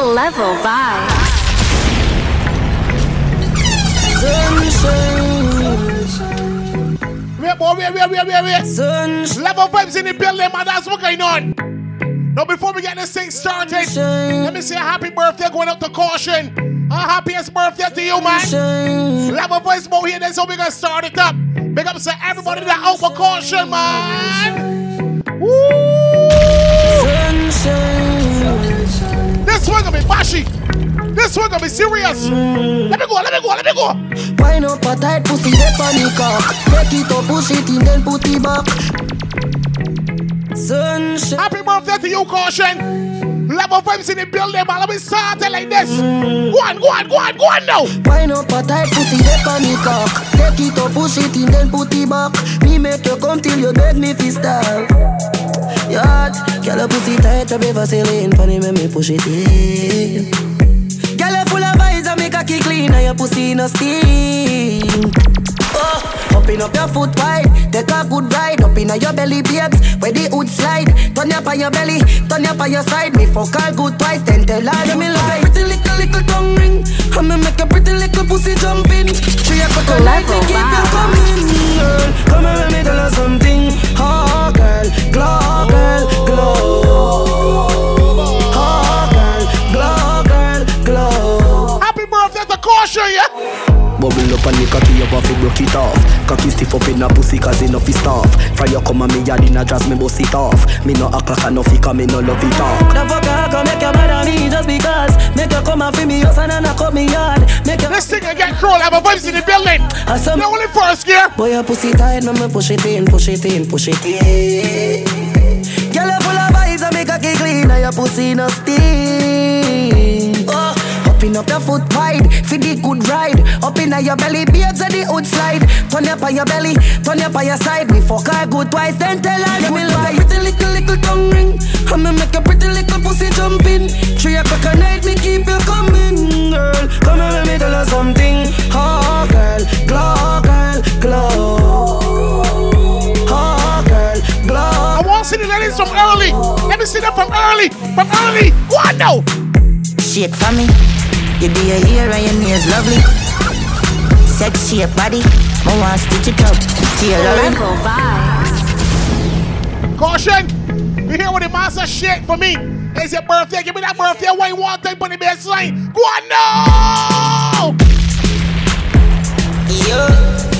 Level vibes. Sunshine. Level vibes in the building, man. That's what's going on. Now, before we get this thing started, let me say a happy birthday going up to Kaution. A happiest birthday to you, man. Level voice more here, then so we gonna start it up. Big up to everybody that out for Kaution, man. Woo! This one gonna be bashy. This one gonna be serious. Let me go, let me go, let me go. Wine up a tight pussy, the panic Take it up, push it in, then put it back. Sunshine. Happy birthday to you, Kaution. Level vibes in the building, man. Let me start it like this. Go on, go on, go on, go on now. Wine up a tight pussy, the panic Take it up, push it in, then put it back. Me make you come till you beg me fi stop. Yacht, girl, a pussy tight, a be Vaseline. Funny when me push it in. Make clean, and your pussy no steam. Oh. Open up your foot wide, take a good ride. Up inna your belly, babes, where the hood slide. Turn up on your belly, turn up on your side. Me fuck her good twice, then tell her me like pretty little little tongue ring. I'ma make a pretty little pussy jump in. Three o'clock at night, me keep you coming, girl. Come here, let me tell her something. Oh, girl, glow, girl, glow. Birthday to yeah. Bubble up and the cocky up off it broke it off. Cocky stiff up in a pussy cause enough is tough Fire come and me yard in a dress me bust it off. Me no act like enough cause me no love it off. The fuck I come make you bother me just because. Make you come and feel me house and then I cut me yard. Make you This thing again crawl have a vibes in the building. The only first gear Boy your pussy tight now me push it in push it in push it in. Girl you full of vibes and make a kick clean and your pussy no steam Pin up your foot wide, for the good ride. Up in your belly, babes at the hood slide. Turn up on your belly, turn up on your side. We fuck her good twice, then tell her you me like pretty little little tongue ring. I'ma make a pretty little pussy jump in. Three o'clock at night, me keep you coming, girl. Come here, let me tell her something. Oh, girl, glow, girl, glow. Oh, girl, glow. I want to see the ladies from early. Let me see them from early, from early. Go on now. Shake for me. You do your hair and your nails lovely. Sexy your body. Oh, I want to stitch it up. Tailoring. Kaution! You hear what the master shake for me? It's your birthday. Give me that birthday wine one time on the baseline. Go on now! Yo.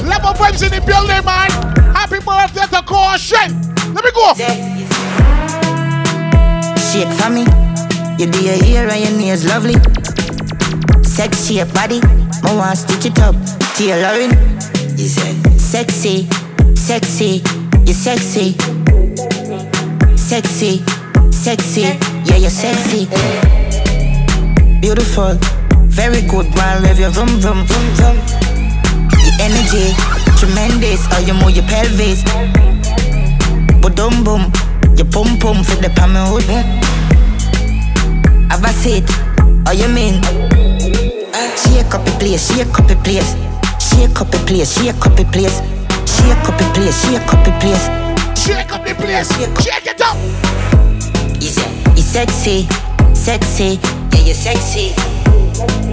Level vibes in the building, man. Happy birthday to Kaution. Let me go. Shake for me. You do your hair and your nails lovely. Sexy body, I want stitch it up. Tailoring, you say sexy, sexy, you sexy, sexy, sexy, yeah you're sexy. Beautiful, very good, one rev your vroom vroom vroom vroom. Your energy, tremendous, how you move your pelvis. Boom boom, your pum pum for the palm hood. Have a seat, how you mean? Shake up the place, shake up the place. Shake up the place, shake up the place. Shake up the place, shake up the place. Shake up the place, shake it up. He's, he's sexy, sexy, yeah, you're sexy.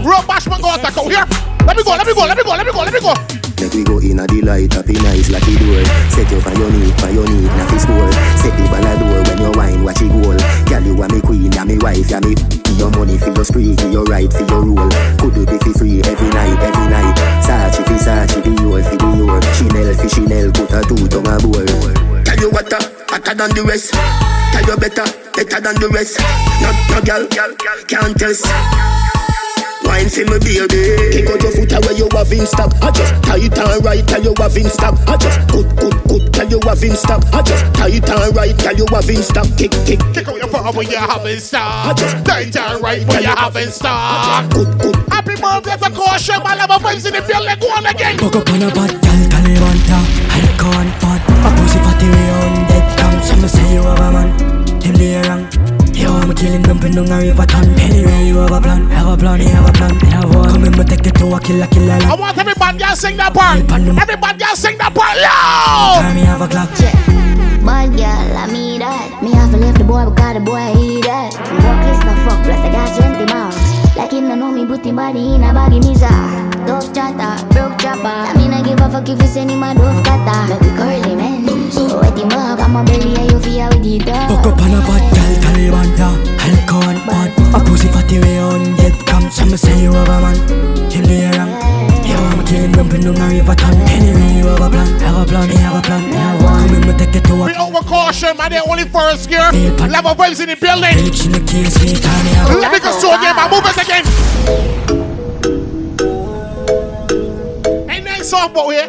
Real bashman go attack out here. Let me go, let me go, let me go, let me go, let me go. Let we go in a delight, up in eyes like the door. Set you for your need, for your need, not fi score. Set the ball door when you wine, watch it goal. Girl, you are me queen, ya me wife, ya me. Your money for your spree, give your right for your rule. Could you be fi free every night, every night? Sachi fi Sachi, the your fi the your. Chanel fi Chanel, put a two tongue a bowl. Tell you what, uh, hotter than the rest. Tell you better, better than the rest. No, no girl, can't test wine for me baby. Kick out your foot away you have in stock. I just tight and right tell you have in stock. I just good good good tell you have in stock. I just tight and right tell you have in stock. Kick kick Kick. Out your foot when you have in stock. I just tight and right when you have in stock. Good good. Happy birthday to Kaution my love vibes in the building go on again. Fuck up on a bad girl Taliban ta I go on pot A pussy fatty way on dead cam Some say you have a man Him the wrong Yo, I'm killing them for no river ton Anyway, you have a plan, have a plan, you have a plan Have one, come in, but take it oh, to a killer, killer I want everybody else sing that part Everybody else sing that part, yo! Time me have a clock Check Bad girl, I mean that Me have to leave the boy because the boy eat that Walk is no fuck, plus I got 20 miles body in a baggy misa. Dove chatter, broke chopper. I mean I give a fuck if you send him a dove cutter. Make we curly man. So wet him up, I'm a belly and you feel with the dog. Fuck up on a bad girl, Taliban da. Alcohol and bad. A pussy fatty way on get come. Some say you have a man. Kill me around. Yo, I'm killing them, pin on a river ton. Anyway, you have a plan, have a plan, have a plan, have one. Come in, me take it to a. We over Kaution, man. They only first gear. Level vibes in the building. Bitch in the case, me tiny. Let me go so again, man. Move us again. Ain't nice song, but here.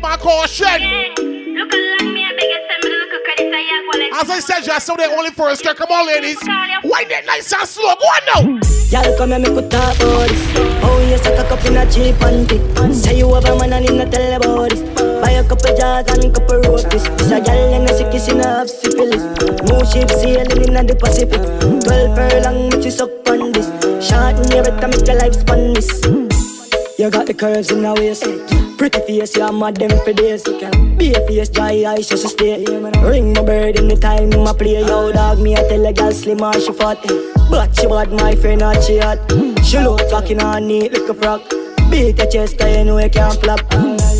My Kaution. As I said, just so they only first gear. Come on, ladies. Wind it nice and slow. Go on now. Y'all come here, make we talk about this. Oh, you suck a cup in a cheap panty. Say you have a man and in a tell about this. Buy a couple jars and a couple rotis. This a gal and a sick in a half syphilis. No ship sailing in the Pacific. Twelve furlong, but you suck on this. Short in your better make your life span miss. You got the curves in the waist. Pretty face, you mad them for days. Be a face, dry eyes, just stay. Ring my bird in the time my play. Yo, dog, me, I tell a girl slim and she fat. But she bad, my friend, not she hot. She look talking on neat like a frog. Beat your chest, cause you know you can't flop.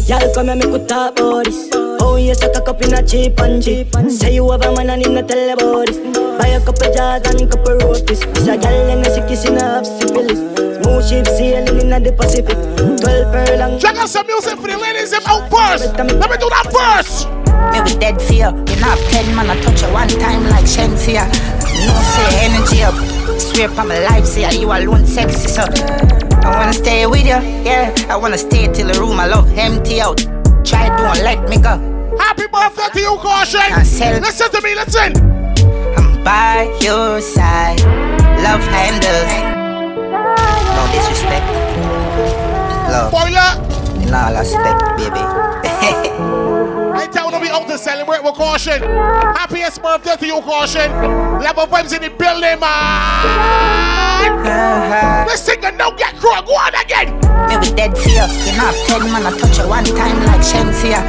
Y'all come and make we talk about this. Oh, you suck a cup in a cheap and cheap. Say you have a man and in a tell about this. Buy a couple jars and a couple rotis. This a gal and a sick in a half syphilis. Smooth ship sailing in the Pacific. Twelve furlong. Check out some music for the ladies them out first. Let me do that first. Me with dead fear. You know, have ten man, I touch you one time like Shensia. No say energy up. Swear upon my life, say you alone sexy, so. I wanna stay with you, yeah. I wanna stay till the room I love empty out. Try don't let me go. Happy birthday to you, Kaution. Listen to me, listen. I'm by your side. Love handles. No disrespect. Love. Spoiler. In all aspect, baby. out to celebrate with Kaution. Happiest birthday to you, Kaution. Level vibes in the building, man. Let's take a no get crunk. Go on again. Me with dead fear. You know, have ten man, I touch you one time like Shensia.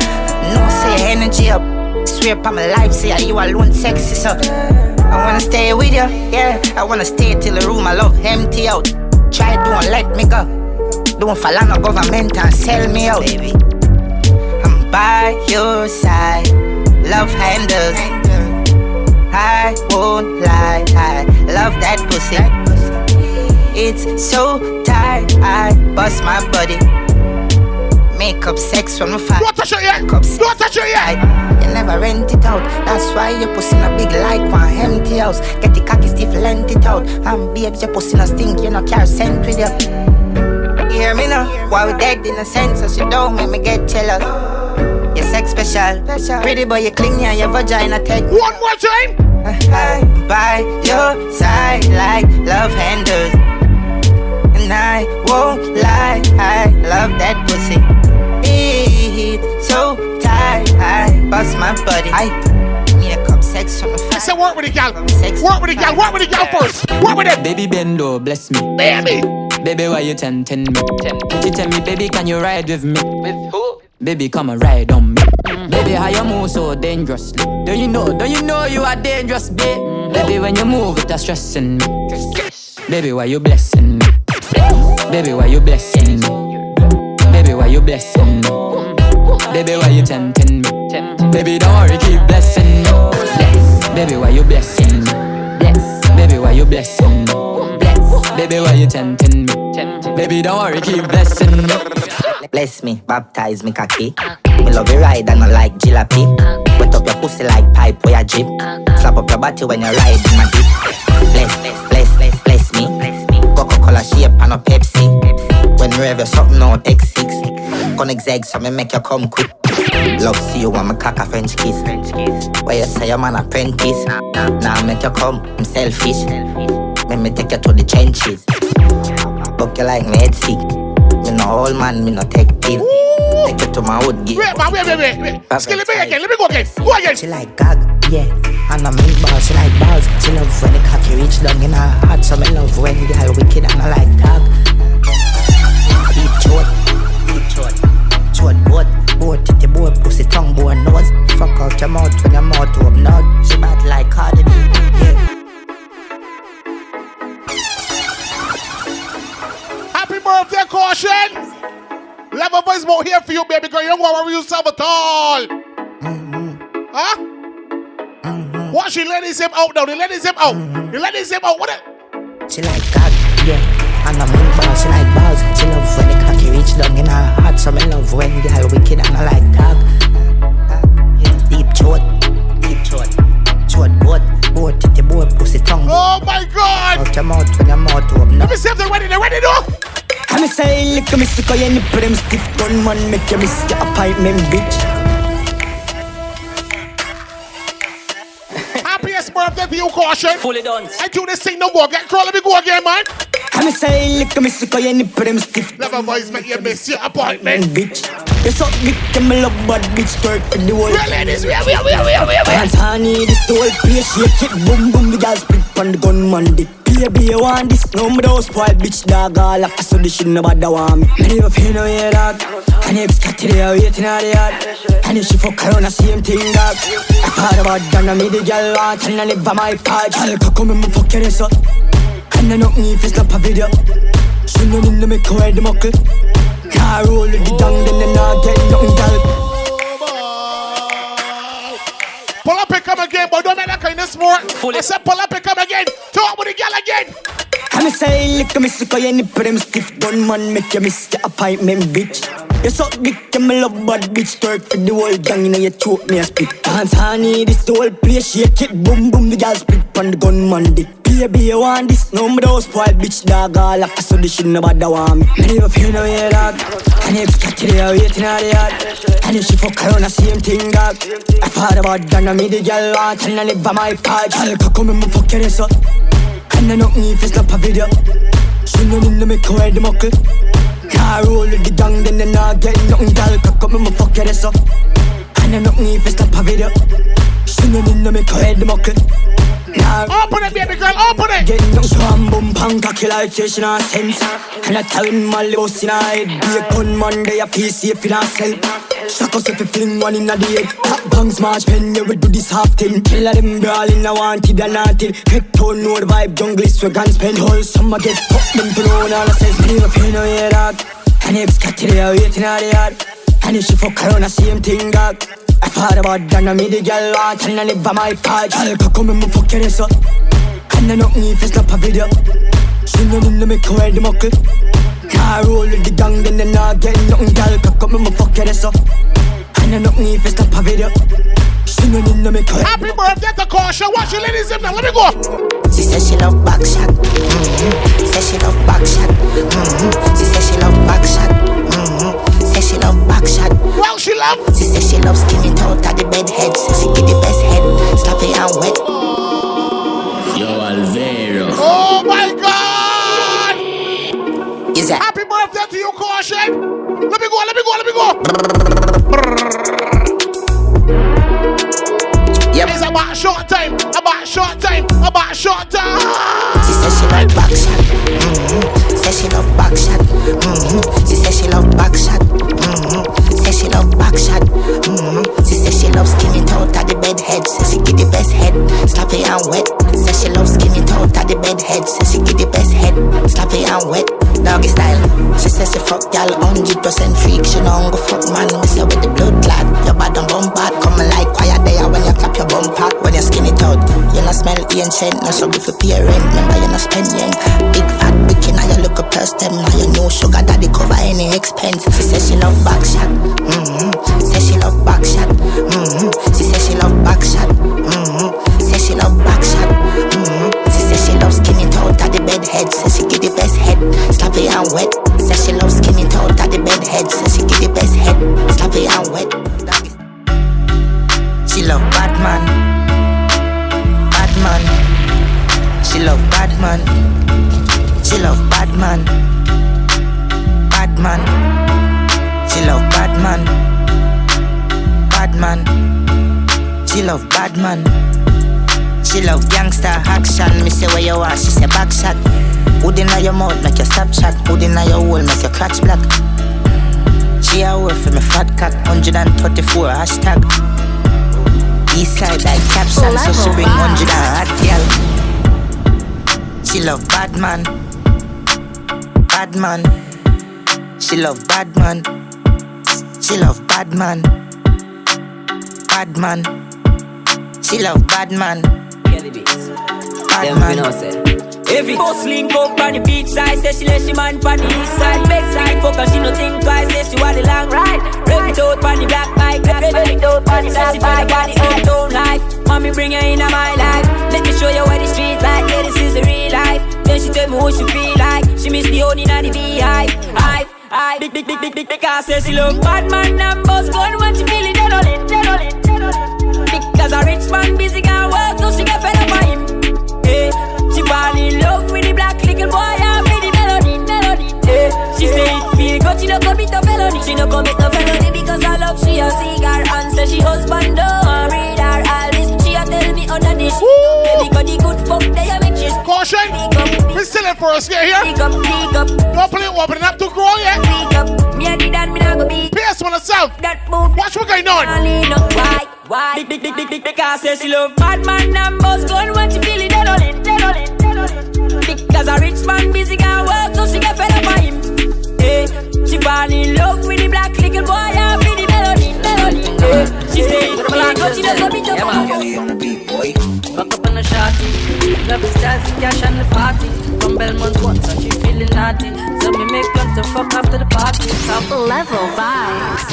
No say energy up. Swear upon my life, say I you alone sexy, so. I wanna stay with you, yeah. I wanna stay till the room I love empty out. Try don't let me go. Don't fall on no government and sell me out, baby. By your side. Love handles. I won't lie, I love that pussy. It's so tight, I bust my body. Make up sex from the fire. Don't touch it yet. Make up sex. Don't touch it yet. You never rent it out. That's why your pussy a big like one empty house. Get the cocky stiff, lent it out. And babes, your pussy no stink, you no care scent with you. You hear me now? Why we dead in a sense, so you don't make me get jealous. Your sex special. Pretty boy, you clingy and your vagina take. One more time. By your side like love handles. And I won't lie, I love that pussy. It's so tight, I bust my body. I make up sex from the I fire. said work with the gal. Work with the gal. Work with the gal first. Work with it. Baby Bendo, bless me. Baby. Baby, why you tempting me? She tell me, baby, can you ride with me? With who? Baby, come and ride on me. Baby, how you move so dangerously? Don't you know? Don't you know you are dangerous, babe? Baby, when you move, it's stressing me. Baby, why you blessing me? Baby, why you blessing me? Baby, why you blessing me? Baby, why you tempting me? Baby, don't worry, keep blessing me. Baby, why you blessing me? Baby, why you blessing me? Baby, why you tempting me? Baby, don't worry, keep blessing me. Bless me, baptize me cocky. Me love you ride and I like jalopy. Wet up your pussy like pipe where you drip. Slap up your body when you ride in my dip. Bless, bless, bless, bless me. Coca-Cola shape and a Pepsi. When you rev your something out X6. Gonna exeg so me make you come quick. Love see you when me cock a French kiss. Where you say your man apprentice. Now I make you come, I'm selfish. Make me take you to the trenches. Book you like me head sick. Me no old man, me no take pill. Take you to my wood gig. Wait, man. Wait, wait, wait. wait. Skill me again. Let me go again. Go again. She like gag, yeah. And I mean balls, she like balls. She love when the cocky reach down in her heart. So me love when the girl wicked and I like dog. Deep throat, deep throat, throat boat, boat titty boat, pussy tongue bone nose. Fuck out your mouth when your mouth open out. She bad like Cardi B, yeah. Voice more here for you, baby girl. You don't want to worry yourself at all. Mm-hmm. Huh? Mm-hmm. What she ladies him out now? The ladies him out. Mm-hmm. The ladies him out. What it? She like God, yeah. And I'm in balls, she like balls. She love when the cocky reach down in her heart. So me love when the girl wicked and I like dog. Deep throat, deep throat, throat boat, boat, titty boat, pussy tongue. Oh my God! Out your mouth when your mouth open. Let me see if they're ready. They're ready, though. I'm a say, sick of any put them stiff gun man, make you miss your appointment, bitch. Happiest birthday to you, Kaution. Fully done. I do this thing no more. Get crawl, let me go again, man. I'm a say, lick me sick of any put them stiff. Never voice make you miss your appointment, bitch. You suck dick and me love bad bitch twerk for the whole. Real ladies, we are, we are, we are, we are, we are. Hands honey, this the whole place shake it, boom boom, the girls split on the gunman dick. Baby, you want this? No, me don't spoil bitch dog all up so this shit nobody want me. Me never feel no way dog. And if got to the waiting at the yard. And if she fuck around the same thing dog. I thought about done me the girl want and I live my part. Girl, come and me fuck your ass up. And I know me if it's not a video. She no need to make her the muckle. Car roll with the dung, then I not get nothing girl. Pull up and come again, but don't make that kind of smart. I said pull up and come again. Talk with the girl again. I'm say, lick me sick of any them stiff. Gun man, make you miss your appointment, bitch. You suck dick and me love bad bitch? Twerk for the whole gang inna your throat me a spit. Dance honey, this the whole place shake it Boom boom, the girl split on the gunman dick. Baby, you want this? No, me don't spoil bitch dog All after so this shit nobody want me. Me never feel no way dog. And if got to the waiting at the yard. And if she fuck around the same thing dog. I thought about done me the girl want And I live by my part. Girl, come and me fuck your ass up And I know me if it's not a video She no need to make her head muckle Car roll with the gang, then they not get nothing, girl. Cock up, me fuck your ass up. And I nothing if it's not a video. She no need to make her head muckle. Nah. Open it, baby girl, open it. Get no swam boom pang cocky like chasing a sense. And I tell him my boss in a head. Be a gunman, they a feel safe in a cell. Us if you fling one in the head. Hot bangs, march pen, yeah, we do this half thing. Kill them brawling, I wanted and nothing. Head tone, no vibe, jungle is where guns spend. Whole summer get fucked, them to know, all I says, me never pay no head, dog. And if it's got to the waiting the yard. And if she fuck around the same thing, dog. I thought about that, me the girl want and I live by my part. Girl, come and me fuck your ass up. And I know me if it's not a video. She no need to make her head muckle. Car roll with the gang, then they not get nothing, girl. Come and me fuck your ass up. And I know me if it's not a video. She no need to make her Happy birthday to Kaution. Watch your ladies in now. Let me go. She says she love back shot. Mm-hmm. Says she love back shot. Mm-hmm. She says she love back shot. Mm-hmm. Says she love back shot. Well, she love. She says she loves skinny toe at the bed head. So she get the best head. Sloppy and wet. Yo, Alvaro. Oh my God. Is happy birthday to you, Kaution? Let me go. Let me go. Let me go. Yep. It's about short time, about short time, about a short time. She says she love back shot. Mm-hmm. Says she love back shot. Mm-hmm. She says she love back shot. Mm-hmm. She love back shot. Mm-hmm. She says she loves skinny toe at the bed head. Says she get the best head, sloppy and wet. Says she loves skinny toe at the bed head. Says she get the best head, sloppy and wet. Doggy style. She says she fuck y'all 100% freak. She don't go fuck man. We say with the blood clot. Your bad and bum bad. Come like quiet there when you clap your bum pad. When you skinny toe, you not smell ancient. No struggle for rent. Remember you not spend yang. Big fat bikini, you look a purse them. Now you know sugar daddy cover any expense. She says she love back shot. Mm-hmm. Says she love back shot. Mm-hmm. She says she love back shot. Mm-hmm. Says she love back shot. Mm-hmm. She says she loves skinny toe at the bed head. Says she get the best head. Sloppy and wet. Says she loves skinny toe at the bed head. Says she get the best head. Sloppy and wet. She love bad man. Bad man. She love bad man. She love bad man. Bad man. She love bad man. Bad man. She love bad man. She love gangster action. Me say where you are, she say back shot. Hood inna your mouth make your stop shot. Hood inna your hole make your crotch black. She a work for me fat cock. 134 hashtag. East side like caption, so she bring 100 hot girl. She love bad man. Bad man. She love bad man. She love bad man. Bad man. She love bad man. Bad man. Every boss link up on the beach side, say she let she man on the east side. Big side, fuck her, she no think twice, say she want the long ride. Rev it out on the black bike, rev it out on the Say she feel body uptown life. Mommy bring her in my life. Let me show you where the street like, yeah, this is the real life. Then she tell me what she feel like. She miss the and the beehive. Hive, hive. Big, big, big, big, big, because say she love bad man and boss gun when she feel it, dead on it, dead on it, dead on it. Because a rich man busy can work, so she get fed up by him. Hey, she fall in love with the black little boy and with the melody, melody. Hey, she say it feel good, she no commit a felony. She no commit no felony because I love she a cigar and say she husband don't read her all this. She a tell me under this. Baby got the good fuck they a make she Kaution! We still in first get here. Big up, big up. Don't play open up to grow yet. Big up. Me a did that, me not go beat. PS on herself. That move. Watch what going on. Why? Why? Big, big, big, big, big, because say she love bad man and boss gun when she feel it dead on it, dead on it, dead on it. Because a rich man busy can work, so she get fed up by him. Hey, she fall in love with the black little boy and with the melody, melody. Hey, she say it feel good, she doesn't beat up on Fuck up on a shawty. Love is dancing, cash on the party. From Belmont once and she feeling naughty. So me make plans to fuck after the party. Top level vibes.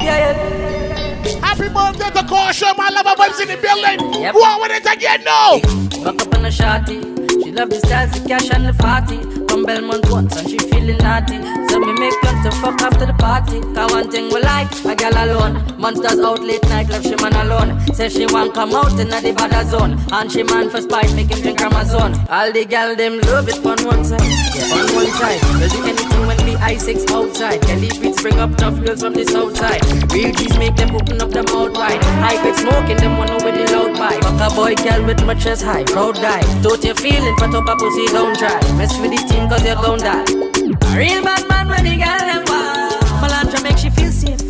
Yeah, yeah. Happy birthday to Kaution, my lover vibes in the building. Yep. Who are it again now? Fuck up on a shawty. She love the styles, the cash on the party From Belmont once and she feeling naughty. So me make plans to fuck after the party. Cause one thing we like, a girl alone. Monsters out late night, left she man alone. Say she want come out in the bad zone. And she man for spite, make him drink Amazon. All the gal them love it on one side Yeah, on one side anything when I6 outside. Kelly beats bring up tough girls from the south side. Real G's make them open up them mouth wide. High grade smoking, them one with the loud pipe a boy girl with my chest high, proud guy. Don't you feeling, put up a pussy, don't try. Mess with the team cause you're gon' die. A real bad man when the girl them wild. Melantra make she feel safe.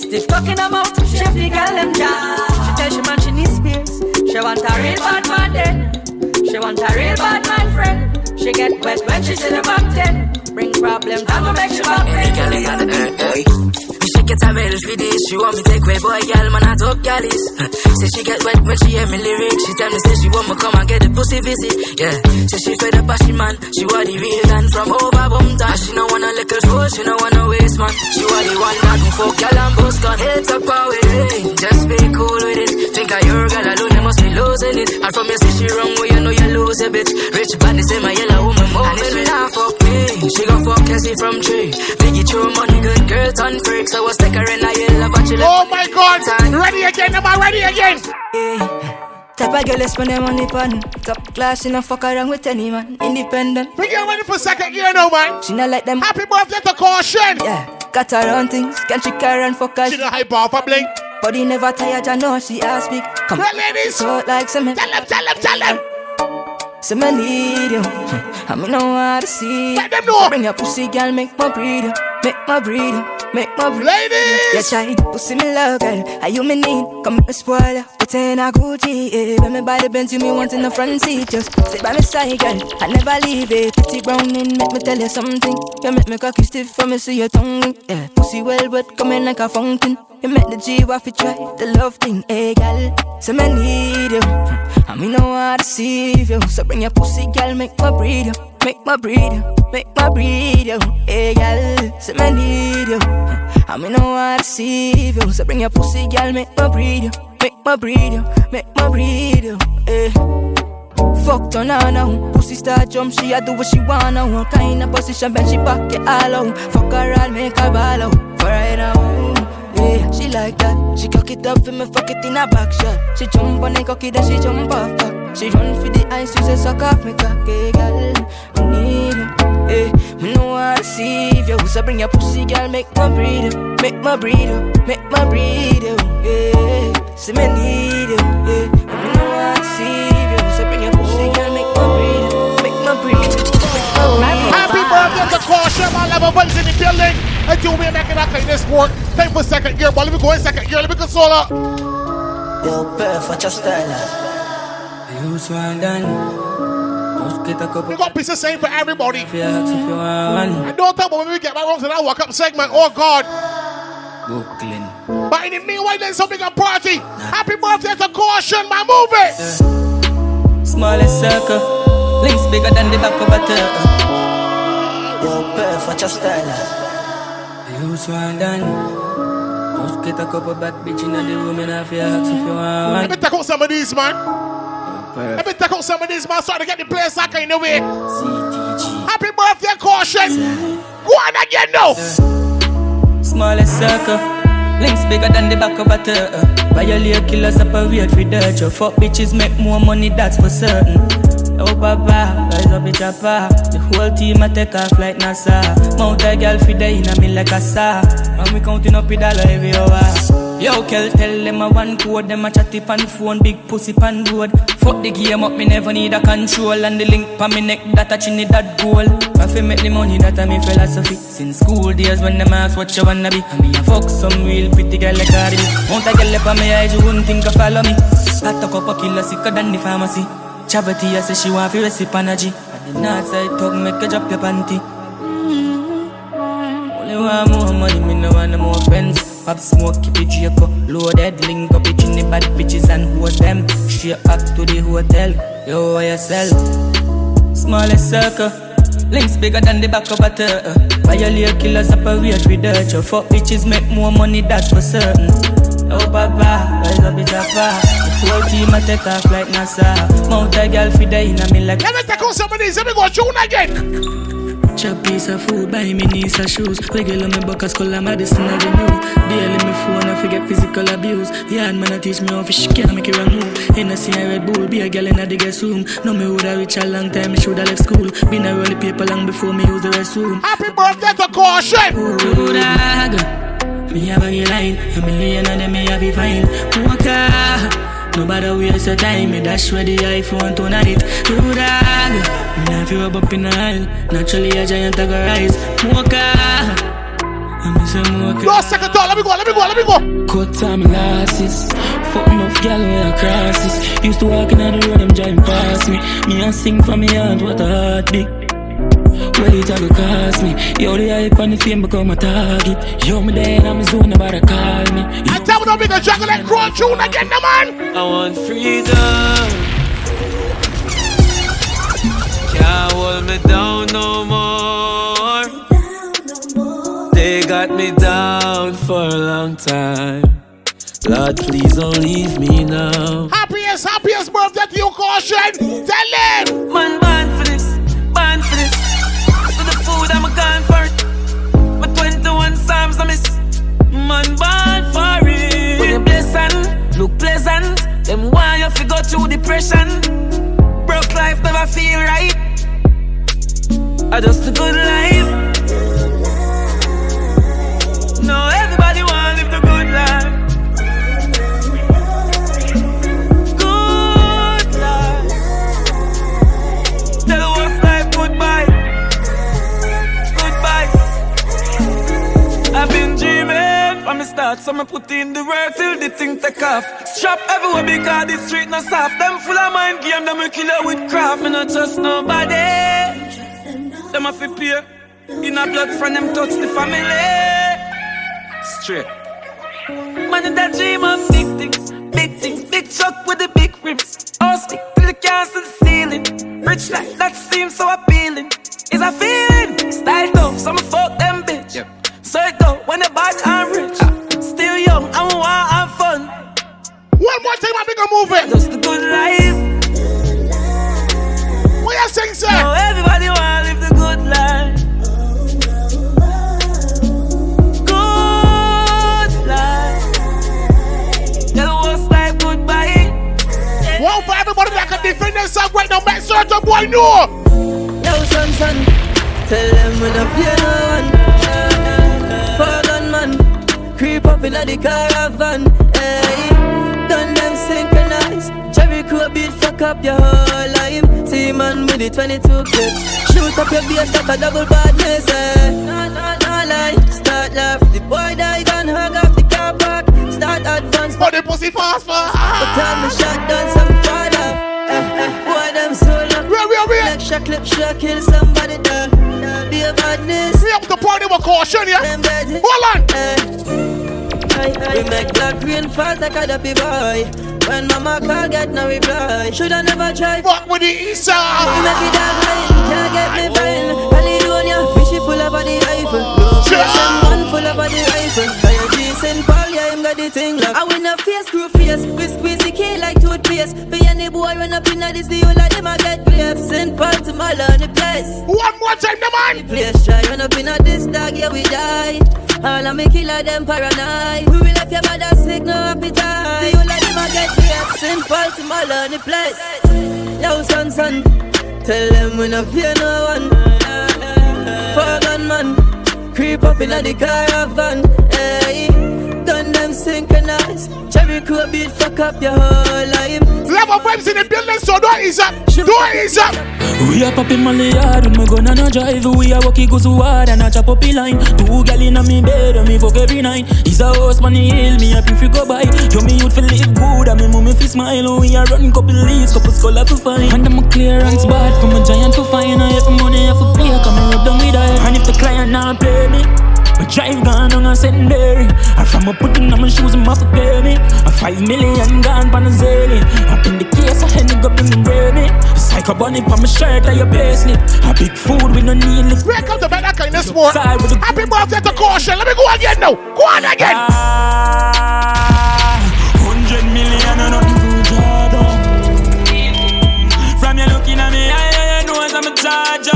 Stiff cock in her mouth, chef the girl them jaw. She tell she man she needs spears She want a real bad man then. She want a real bad man friend She get wet. When she see the back then Bring problems, I'ma make she back Any girl in the earth, boy. Me she get a medal for this. She want me take way, boy, girl, man, I talk galleys. say she get wet when she hear me lyrics. She tell me say she want me come and get the pussy visit. Yeah, say she fed up she man. She want the real and from over Bumta. She no want a little fool, she no want a waste man. She want the one that can fuck girl and bust gun. Heads up power with it, just be cool with it. Think of your girl alone, you must be losing it. And from your say she wrong, well you know you lose a bitch. Rich body say my yellow woman more. And if she not fuck me, she gon' fuck Cassie from tree. Biggie true money, good girl, ton freak. So I stick her in a but she Oh my god, ready again, am I ready again? Type of girl, spend them money pan Top class, she no fuck around with any man. Independent. We get ready for second year now, man She not like them. Happy birthday to Kaution. Yeah, got her own things. Can she carry and fuck her She no hype off a blink. Body never tired, I know she ask me Come, Well, ladies so like some Tell them, tell them, tell them So me need you I me know how to see Let them know. Bring your pussy, girl, make my breed you Make my breed you Make my breed. Ladies! Yeah, try Pussy me love, girl. Are you me need? Come me spoil you Put in a Gucci, yeah. When me buy the Benz, you me want in the front seat Just sit by my side, girl. I never leave it. Pretty brown in Make me tell you something. You make me cocky stiff For me see your tongue. Yeah, pussy well wet Coming like a fountain You make the G waffy try The love thing, eh, hey, girl So me need you. I me know how to deceive you. So bring your pussy, girl Make my breed you. Make my breed you. Make my breed you eh, Hey, girl So me need you. I me know how to deceive you. So bring your pussy, girl Make my breed you. Make my breed you. Make my breed you Hey Fuck turn on now Pussy start jump She a do what she wanna What kind of position Bend she back it all out Fuck her all Make her ball out. For right now yeah, she like that. She cock it up for me, fuck it in a back shot. She jump on the cocky, then she jump off back. She run for the ice, you say suck off me cock, hey girl. I need you, hey. Me know to deceive you, so bring your pussy, girl, make my you, make my you, make my breed you, yeah. See me need you, yeah. Me know to deceive you, so bring your pussy, girl, make my you, make my you. Happy birthday to Kaution, my level vibes in the building. And you may make it okay this work. Time for second year, but let me go in second year. Let me go solo. Yo, perfect, just style. You swan done. We got pieces same for everybody. And don't talk about when we get back wrong to that walk up segment. Oh God. Brooklyn. But in the meanwhile, there's something a party. Happy birthday to Kaution, my movie. Smallest circle, links bigger than the back of a turtle. Yo, Perf, watch your style. Use one done. Just get a couple bad bitch in the room and have your hats if you want Let me take out some of these, man. Let me take out some of these, man, so to get the place back in the way. CTG. Happy birthday, Kaution. Go on again now. Smallest circle. Links bigger than the back of a turtle. Violate killers separate with dirt. Your fuck bitches make more money, that's for certain. Oh papa, rise up bitch chopper. The whole team a take off like NASA. Mount a girl fi day in me like a saw. And we counting up with dollar every hour. Yo, Kel, tell them a one code, them a chatty pan phone, big pussy pan road. Fuck the game up, me never need a control. And the link pa me neck, that a that goal. I fi make the money, that a me philosophy. Since school days when them ask what you wanna be. I me a fuck some real pretty girl like Cardi Mount a girl up on me eyes, you wouldn't think of follow me. Got a couple killer sicker than the pharmacy. Chavity, I say she want fi recipe energy. And the north side talk, make you drop your panty. Mm-hmm. Only want more money, me no want no more friends. Pop smoke, keep it Draco Loaded, link up it in the bad bitches and host them Straight back to the hotel Yo, you sell? Smallest circle Links bigger than the back of a turtle Violate killers operate with dirt Your fuck bitches make more money, that's for certain Oh papa, rise up bitch papa The whole team a take off like NASA. Mount a girl fi day in a me like Let me take out some of these, let me go tune again. Chop piece of food, buy me knees and shoes. Regular me buckets, color medicine avenue. Daily me phone, I forget physical abuse. Yeah, man, I teach me how fish can make it wrong move. Hennessy and Red Bull, be a girl in the guest room. Know me woulda reach a long time, me shoulda left school. Been a roll paper long before me use the restroom. Happy birthday to Kaution! Ooh, Me have a line, a million of them me have be fine. Walker Nobody waste your time, me dash where the iPhone tonight. Do dog, me not feel up in the aisle. Naturally a giant I go rise. Mocha, I miss a mocha. No second thought, let me go, let me go, let me go. Cut time glasses, fuck enough gal I crosses. Used to walk in the road, them driving past me. Me and sing for me heart, what a heartbeat. What it a go cost me? Yo, the hype and the fame become a target. Yo, me there and I'm zone, nobody call me. I tell me don't be the jungle and crow tune again, the man. I want freedom. Can't hold me down no more. They got me down for a long time. Lord, please don't leave me now. Happiest, happiest birthday to you, Kaution. Tell them. Man, born 21 psalms I miss. Man, born for it. When you blessing, look pleasant. Them why you go through depression. Broke life never feel right. I just a good life. From the start, so me put in the work till the thing take off. Strap everywhere because the street no soft. Them full of mind game, them will kill you with craft. Me not trust nobody. Them a fi pay. In a blood from them touch the family. Straight. Man in that dream of big things, big things, big truck with the big rims. All stick till the castle ceiling. Rich life that seems so appealing. Is a feeling, style tough, some fuck them bitch. So it go when the bad and rich. Still young, I'm wild and fun. One more time, I make a movie. Just a good life. What you saying, sir? No, everybody wanna live the good life. Good life. Tell the worst life goodbye. One for everybody that can defend themselves right now. Make certain boy know. Yo, son, son, tell them we don't creep up in the caravan. Hey, done them synchronize. Cherry Crow beat fuck up your whole life. See man with the 22 clip. Shoot up your base like a double badness. Eh. No, no, no lie. Start laugh. The boy died and hung up the car park. Start advance. For the pussy fast fast. But time the shot done some father. Eh, eh, boy them so lucky. Real, real, real. clip, should kill somebody, done. Be a badness. We up the party with Kaution, yeah? Hold on. We make blood green fast like a dappy boy. When mama call, get no reply. Shoulda never try. Fuck with the side. We make it dark line, can't get me fine. Caledonia, fishy full of body rifle. Location one full of body rifle. Fire Jason Paul, yeah, him got the thing locked. I win a face, screw face. We squeeze the key like toothpaste. For any boy run up in this, the whole of them I get grave. St. Paul to my the place. One more time, the man. The place try run up in this dog, yeah, we die. All of me killer them paranoid. We will left your mother sick, no appetite. The whole of them I get grave. St. Paul to my the place. Yo, son, son. Tell them we no fear no one. Four gun man, creep up in a the caravan. Hey, done them synchronized. Cherry cool beat fuck up your whole life. Level vibes in the building, so don't ease up. Don't ease up. We a pop in my yard with my gun and a drive. We a walkie go so hard and a chop up the line. Two gal inna me bed and me fuck every night. He's a horse man, he hail me up if you go by. Yo me youth fi live good and me mommy fi smile. We a run couple leaves, couple skull fi find. And I'm a clearance bad from a giant to find. I have money I fi pay, come and rub down with her. And if the client not pay me. My drive gone on a secondary. I from a putting on my shoes and my for me. A five million gone on a zilly. Up in the case, I to go bring the ready. Psycho bunny on my shirt, I your base slip. A big food with no need. Break out the that kind of sport. Happy birthday to Kaution. Let me go again now. Go on again. Ah, Hundred million and nothing to down. From you looking at me, I, I know I'm a charge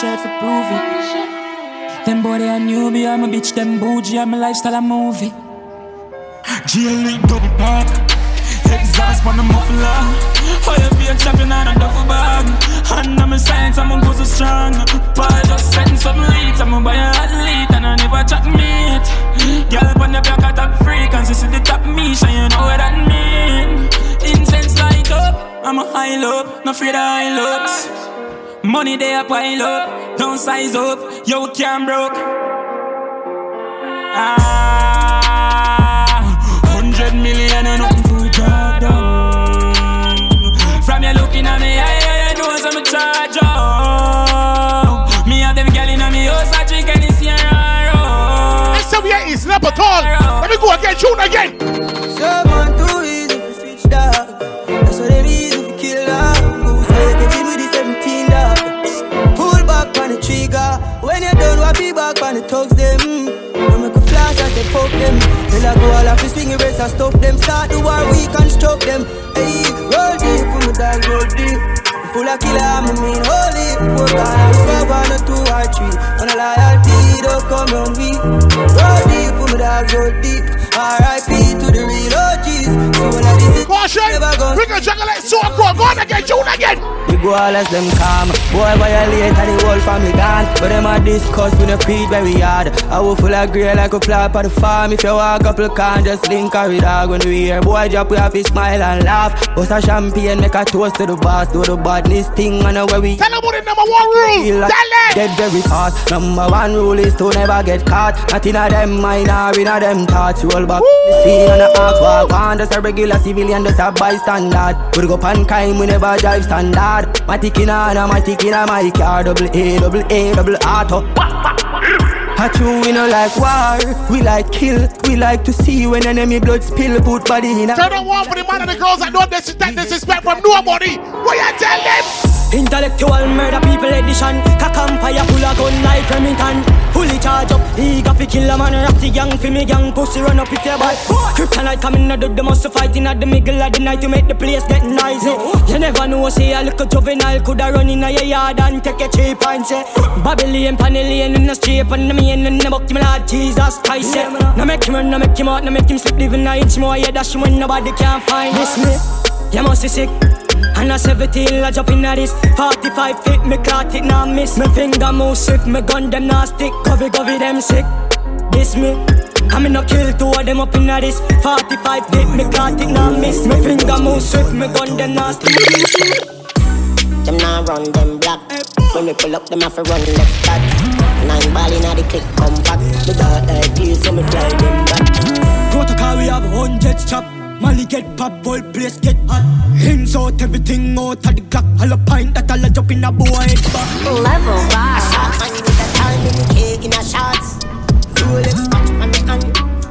shirt for prove it. Them boy they a newbie, I'm a bitch, them bougie, I'm a lifestyle, a movie. GLE double park. Exhaust on the muffler. Fire be a champion and a duffel bag. And I'm a science, I'm a go so strong. I just setting some leads. I'm a buy a athlete and I never chat meat. Girl on the block, I top freak. And see the top me, so you know what that mean. Incense light up. I'm a high low, no afraid of high looks. Money they a pile up, don't size up. Yo, can't broke. Ah, hundred million and nothing to draw down. From you looking at me, I, I, I know I'm charge up. Me and them gal inna me house, I drink any Sierra rum. This time here is not at all. Let me go again, tune again. Someone put my dog, roll deep. R.I.P. to the real OGs. So when I visit, Kaution. We can juggle like so go. Go on again, tune again. Go all as them calm. Boy violate and the whole family gone. But them a discuss with the creed very hard. I will full of grey like a flap on the farm. If you walk up, you can just link with dog. When we hear boy drop, we have to smile and laugh. Bust a champagne, make a toast to the boss. Do the badness thing, and know where we. Tell them what the number one rule. Like Tell them. Dead very fast. Number one rule is to never get caught. Not in a them mind or in a them thoughts. Roll back the scene and a half walk on. Just a regular civilian, just a bystander. We go pan crime, we never drive standard. My ticking on, my ticking on my car. Double A, double A, double auto. A true we no like war, we like kill, we like to see when enemy blood spill, put body in a Turn on one for the man and the girls that don't disrespect, disrespect from nobody. What you tell them? Intellectual murder people edition. Cock and fire full of gun like Remington. Fully charge up, eager fi kill a man. Ratty gang fi me gang, pussy run up if you bad Kryptonite coming out of the muscle fighting at the middle of the night To make the place get noisy. You never know, say a little juvenile Coulda run in a yard and take a cheap and say Babylon, Panellian in the street And the main in the book, my Lord Jesus Christ yeah. Now make him run, now make him out, now make him slip Living a inch more, yeah, dash when nobody can find This me, you must be sick and a 17, I jump in at this. 45 feet, me caught it, now miss. Me finger move swift, me gun them now stick. Covey, covey, them sick. This me. I me no kill two of them up in at this. 45 feet, me caught it, now miss. Me finger move swift, me gun them now stick. Them now run them black. When we pull up, them have to run left back. Nine ball in the click, come back. The dark die clear, so me fly them back. Protocol, we have hundreds chop. Molly get pop, whole place get hot. Hands out, everything out of the clock. All a pint that all a jump in a boy head back. Level A shot man with a time in the cake in a shots. Rolex watch on the hand.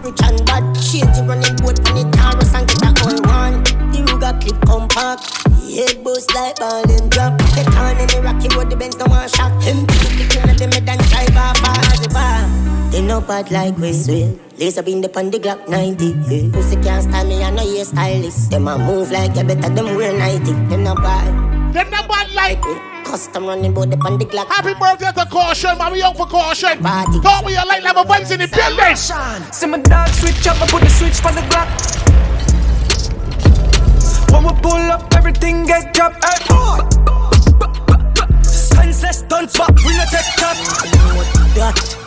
Rich and bad, change the running boat on the Taurus and get a whole one. The Ruger clip compact. Head boost like ball and drop. Get on in the rocky road, the Benz no one shot. Him to the kitchen of the mid and drive off as a bar. They no bad like we swear. Lace up in the pon the Glock 90. Yeah. Pussy can't stand me, I know you stylist. Them a move like you better them wear 90. Them no bad. Them no bad like. Custom running bout the pon the Glock. Happy birthday to Kaution, man. We out for Kaution. Party. Talk me your light level vibes in the building. See my dog switch up, I put the switch for the Glock. When we pull up, everything get dropped. Hey, boy. Senseless stunts, but we no take that. That.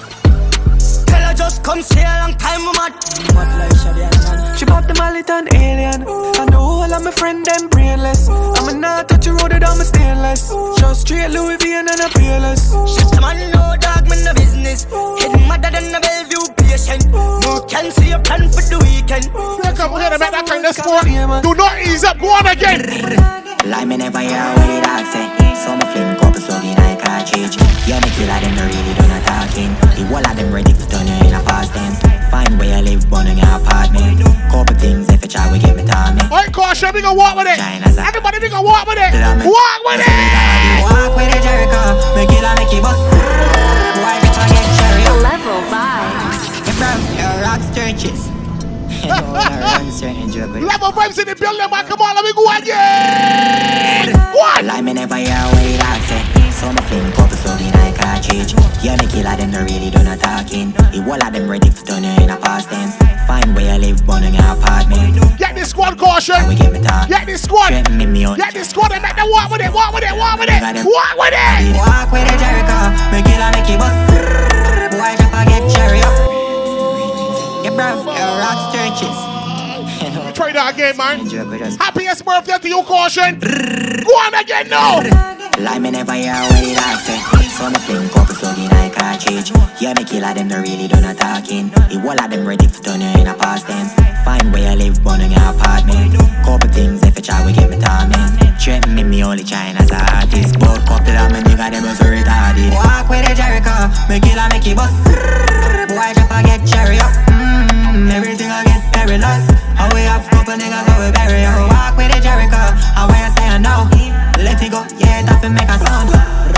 Tell her just come stay a long time, we mad. Mad like Shadi and She bought the mallet and alien. I know all of my friend them brainless. I'm a not touch the road, I'm a stainless. Just straight Louis V and a peerless. Shut the man, no dog, me no business. Hidden madder than a Bellevue patient. No can see a plan for the weekend. Come here to make that kind of sport. Do not ease up. Go on again. Like me never hear what the dog say So me fling couple slug in a cartridge Yeah, me killer them no really do not talking The whole of them ready to turn you in a past tense Find where you live, burn in your apartment Couple things if you try, we give me time eh. Alright, Kaution, we gonna walk with it. Everybody, we gonna walk with it. Walk with it. Walk with the Jericho Me killer make you bust Boy, just forget cherry Level vibes. Yeah, bro, you're rock churches You know, I run certain joke with Level vibes in the building, man. Come on, let me go again. What? Like me never hear what the dog say So me fling couple slug in a cartridge Yeah, me killer them no really do not talking The whole of them ready to turn you in a past tense Find where I live, burn in your apartment Get this squad Kaution. we give me time Get this squad. Threaten me, me on Get this squad and make them walk with it. Walk with it. Walk with it. Walk with it. Walk with the Jericho Me killer make you bust Boy, just forget cherry up Yeah, bro, you're rock churches Try that again, man. Joke with us Happiest birthday to you, Kaution. Go on again now. Like me never hear what dog say So me fling couple slug in a cartridge Yeah, me killer them no really do not talking. The whole of them ready to turn you in a past tense. Find where you live, burn in your apartment. Couple things if you try, we give me. Threaten me, me only China's artist. Both couple of me nigga, them so retarded. Walk with Jericho, me killer make you bust. Boy, just forget cherry up. Mm, Everything I get perilous How we have couple niggas, how we bury you Walk with the Jericho, how we say I know Let it go, yeah, that will make a sound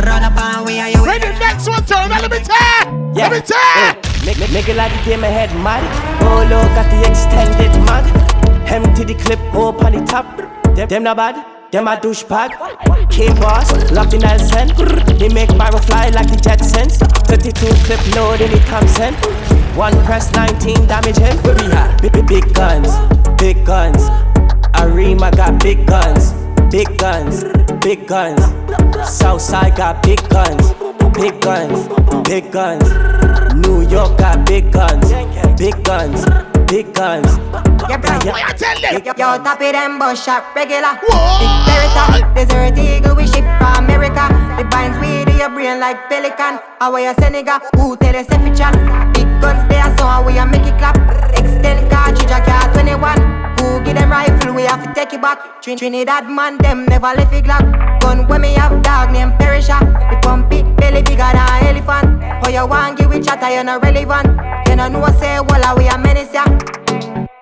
Run up and we are you Ready, next one, turn. Let me tell. Let me tell. Make, make, make it like the game ahead mad. Oh look got the extended mad. Empty the clip, up on the top. Them, them not bad, them a douchebag. K boss, locked in Nelson. They make pyro fly like the Jetsons. 32 clip load in the Thompson. One press, 19 damage him. Where we at? Big, big, big guns, big guns. Arima got big guns, big guns, big guns. Southside got big guns, big guns, big guns. New York got big guns, big guns, big guns. Yeah, bro. I tell them? Yo, top of them bush shot regular. Big Beretta, desert eagle we ship from America. The binds in your brain like pelican. How you Senegal? Who tell us if it chat? Big guns there, so how we make it clap? Extend cartridge, I car 21. Who give them rifle? We have to take it back. Trin Trinidad man, them never left it glock. Gun when me have dog named Perisha. The pump it belly bigger than a elephant. How you want give we chatter? You not relevant. You know no say well, we a menace ya.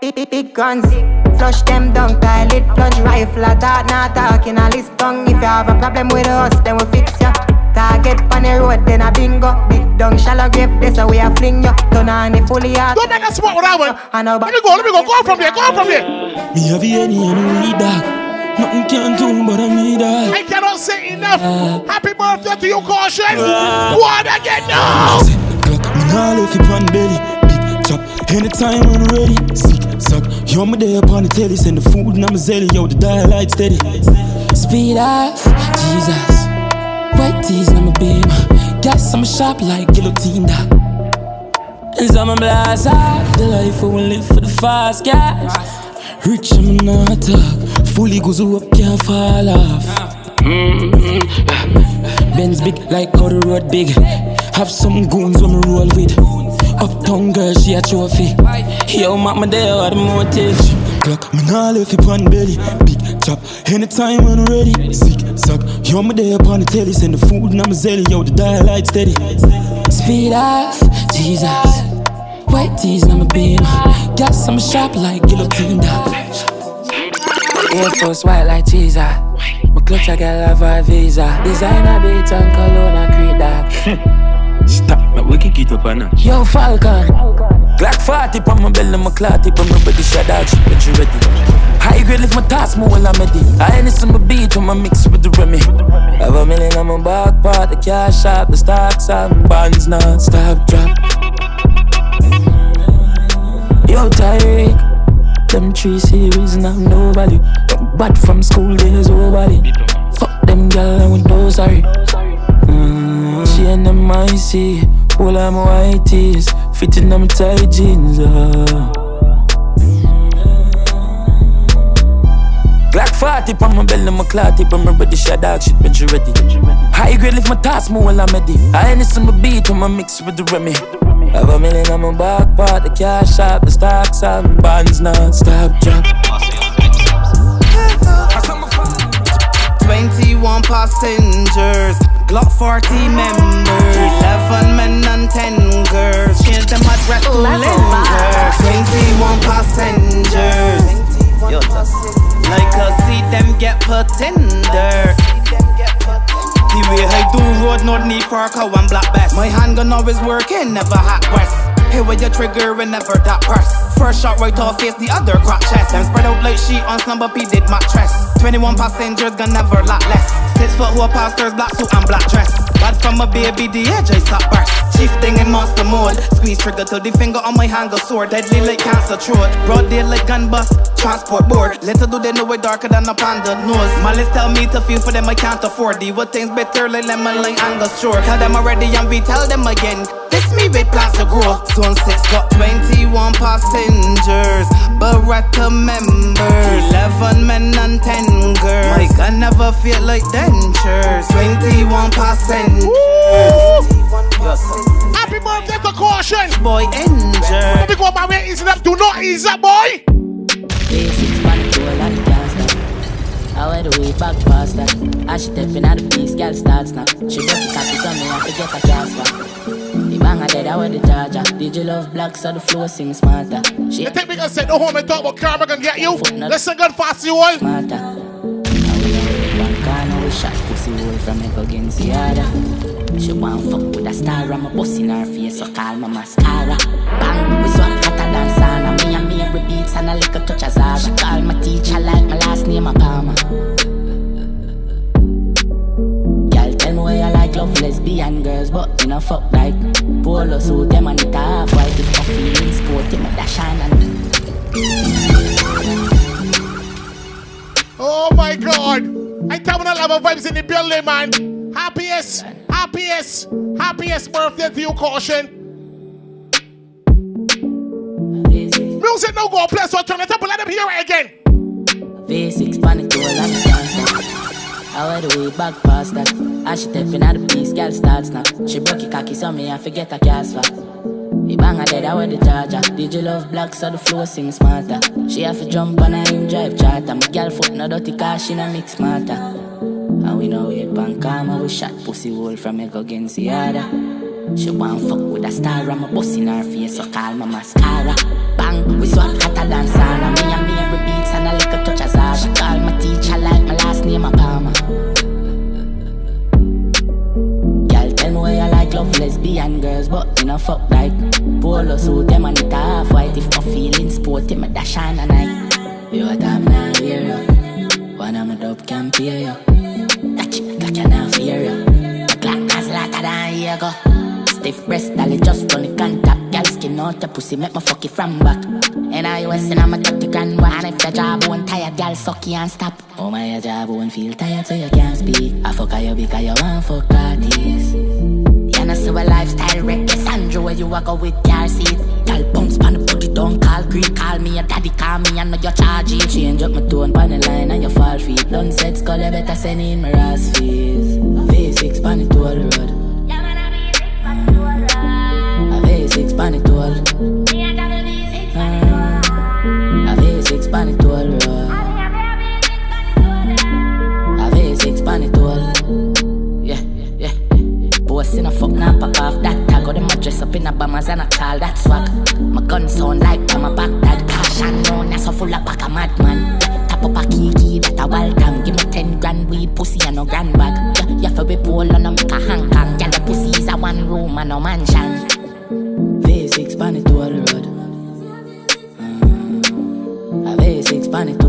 Big, big, big guns, flush them down, toilet plunge rifle, attack, not talking a list tongue. If you have a problem with us, then we fix ya. Target on the road, then a bingo. Big down, shallow grave, this a way I fling ya. Turn on the fully hard. Don't make us smoke with that one. I know, Let me go, let me go. Go from there, go from there. Me have any and we dog Nothing can do but I need that I cannot say enough. Happy birthday to you, Kaution. Go on again now. Me nah left it on belly Big chop Anytime I'm ready Sick suck Yo me there upon the telly Send the food and I'm a zelly Yo the dial light steady Speed off Jesus White tees and I'm a beam Gas I'm a sharp like guillotine that Is I'm a blast The life we will live for the fast cash Rich I'm not talk Fully goes up can't fall off Mm-hmm. Benz big like how the road big. Have some goons when me roll with. Uptown girl, she a trophy. Yo, mama, there are the motive. Clock, me nah left it on belly. Big chop, anytime when ready. Zig zag, yo, me there upon the telly. Send the food and I'm a zelly. Yo, the dial light steady. Speed off, Jesus. White tees and I'm a beam. Got some sharp like guillotine. Air Force white like Jesus. My clutch I got lava visa. Designer beat and cologne and creed that. Stop, my wicked get up on Yo, Falcon. Glock 40 on my belly, my clot tip on my body, shot out, shit, but you ready. High grade lift my task more while I'm ready. I ain't some beat on my mix with the Remy. Have a million on my back part, the cash out, the stocks and bonds non stop drop. Yo, Tyreek, them three series and have no value. But from school days, oh body. Fuck them gal, I went no sorry. Mm, she and them icy, all I'm white tees, fitting them tight jeans. Uh. Glock 40 on my belly, my clot tip, I'm ready, shot dog shit, but you ready. High grade lift my task more while I'm ready. I ain't some beat on my mix with the Remy. Have a million on my back part, the cash out, the stocks and bonds non-stop drop. 21 passengers, Glock 40 members, 11 men and 10 girls. Change them address to lenders. 21 passengers. Like a see them get put in dirt. The way I do road, no need for a cow and black best. My handgun always working, never hot west. Hey, with your trigger and never that press. First shot right off face, the other crack chest. Then spread out like sheet on slumber P did mattress. 21 passengers, gonna never lot less. Six foot who pastors, black suit and black dress. Bad from a baby, the edge I stop burst. Chief thing in monster mode. Squeeze trigger till the finger on my hand go sore. Deadly like cancer throat. Broad day like gun bust. Transport board. Little do they know it darker than a panda nose. Malice tell me to feel for them I can't afford. The what things better like lemon like Angus shore. Tell them already and we tell them again. This me with plans to grow. Zone 6 got 21 passengers. Beretta members. 11 men and 10 girls. My gun never feel like dentures. 21 passengers. Happy birthday to Kaution. Boy injured. Let me go my way easy up. Do not ease up, boy. Basics, man, do a lot of gas now. I wear the way back past that. As she stepping out the piece, girl starts now. She broke the copy, so me I forget a gas The bang I dead, I wear the charger. Did you love black, so the flow sing smarter. She You think we can sit no home and talk about karma gonna get you? Listen good fast, you all. smarter. One corner we shot pussy hole from ever against the other. She want fuck with a star, I'm a bust in her face, so call my mascara. Bang, we swap hotter than sauna. Me and me every beats and I lick a little touch of Zara. She call my teacher like my last name a Palmer. Girl, tell me where you like love lesbian girls, but you know fuck like polo suit them it half white. If my feelings sporty, me dash on and Oh my god. I tell you I love vibes in the building, man. Happiest, happiest, happiest birthday to you, Kaution. Music no go play, so turn it up and let them hear it again. V6 panic roll and dance now. I the way back past that. As she stepping out the piece, girl starts now. She broke it cocky, so me I forget I cast for. He bang I dead, wear the charger. Did you love black, so the flow sing smarter. She have to jump on a in drive charter. My girl foot no dirty car, she no mix smarter. And we know it pan karma, we shot pussy hole from me go against the other. She want fuck with a star, I'm a bust in her face, so call my mascara. Bang, we swap hotter than sauna. Me and me every beats and a little touch Zara. She call my teacher fuck like polo suit them and it half white. If my feeling sporty, me dash on a night. You a damn now hear you. One of my dope can pay you. That chick got you now fear you. The clock has later than here go. Stiff breast, dolly just run the contact. Girl skin out your pussy, make me fuck it from back. And I was and I'm a 30 grand one. If your job won't tired, girl suck you and stop. Oh my, your job won't feel tired so you can't speak. I fuck you because you want fuck artists. You know see a lifestyle wreck. Yes, Andrew, where you walk out with car seat. Girl bounce pan the body Don't call creep, call me your daddy, call me, I know your charge it. Change up my tone, pan the line, and your fall feet. Done set skull, you better send in my ass fees. V6 pan it to all the road. A V6 pan it to pop off that tag Or them a dress up in a bombers and a call that swag. My gun sound like from a back that Caution no, that's so full of pack a madman. Tap up a kiki that a wild time Give me ten grand weed pussy and no grand bag. Yeah, yeah for we pull on a make a hang kang Yeah, the pussy is a one room and no mansion. V6 pan it to all the road. Uh, A V6 pan it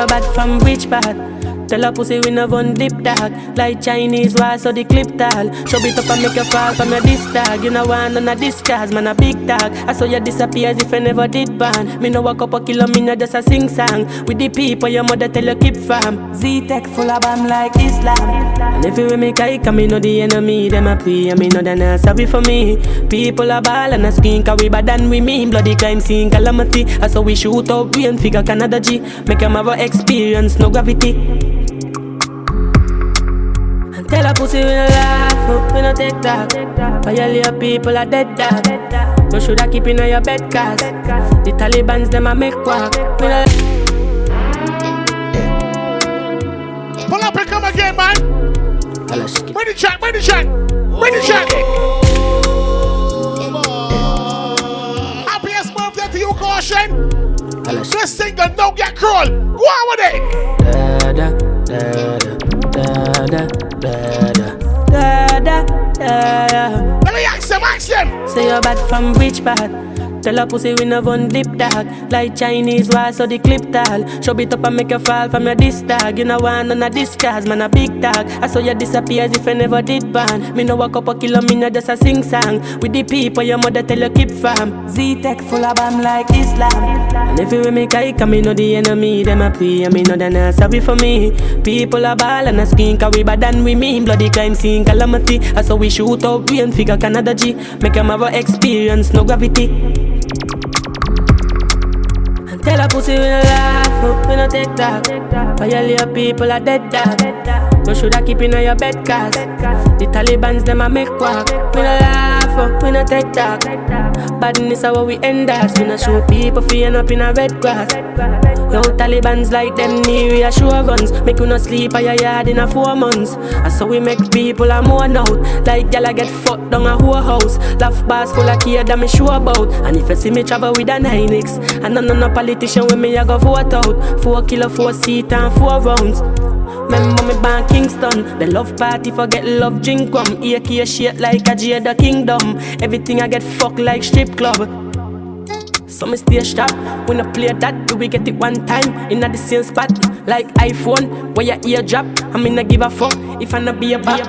your bad from which part? Tell a pussy we no one lip dog. Like Chinese wall so the clip tall. Show it up and make you fall from your disc tag. You know none of this cause man a big dog. I saw you disappear as if I never did ban Me no walk up a kilo me no just a sing song. With the people your mother tell you keep fam Z-Tech full of bam like Islam. And if you with me kike me know the enemy Them a and me know they not sorry for me. People a ball and a screen Cause we bad than we mean. Bloody crime scene calamity. I saw we shoot out brain figure Canada G. Make them have a experience no gravity Tell a pussy we no laugh, oh, we no take that. Violate people are dead dog. You shoulda keep in your bed cause the Taliban's them a make quack. We no. Pull up and come again, man. Bring the track, bring the track, bring the track. Happiest birthday to you, Kaution. This that don't get cruel. Go on with it. Da da da da da da da da da da. Let me ask them, ask them. Say you're bad from which part? Tell a pussy we no one lip dog. Like Chinese wall so the clip tall. Show it up and make you fall from your disc tag You know none of this cause man a big dog. I saw you disappear as if I never did ban Me no walk up a kilo me no just a sing song. With the people your mother tell you keep fam. Z-Tech full of bam like Islam. And if you with me kike me know the enemy Them a pray. And me know they not sorry for me. People a ball and a screen Cause we bad than we mean. Bloody crime scene calamity. I saw we shoot out brain figure Canada G. Make them have a experience no gravity. a pussy we no laugh, oh, we no take that. Violate people are dead dog. You shoulda keep in your bed cause the Taliban's them a make quack. We no laugh, oh, we no take that. Badness how we end us. We no show people feeling up in a red grass. Yo, Taliban's like them near we show guns. Make you no sleep at your yard in a four months. And so we make people a mourn out. Like gyal get fucked down a whole house. Laugh bars full of kid that me sure about. And if you see me travel with a 9X, and none no politician with me, I go vote out. Four kilo, four seat and four rounds. Remember me born Kingston The love party forget love drink rum AK shit like a Jada Kingdom Everything I get fucked like strip club so me stay sharp, When I play that, do we get it one time? In the same spot, like iPhone Where your ear drop, I mean I give a fuck If I not be a bop.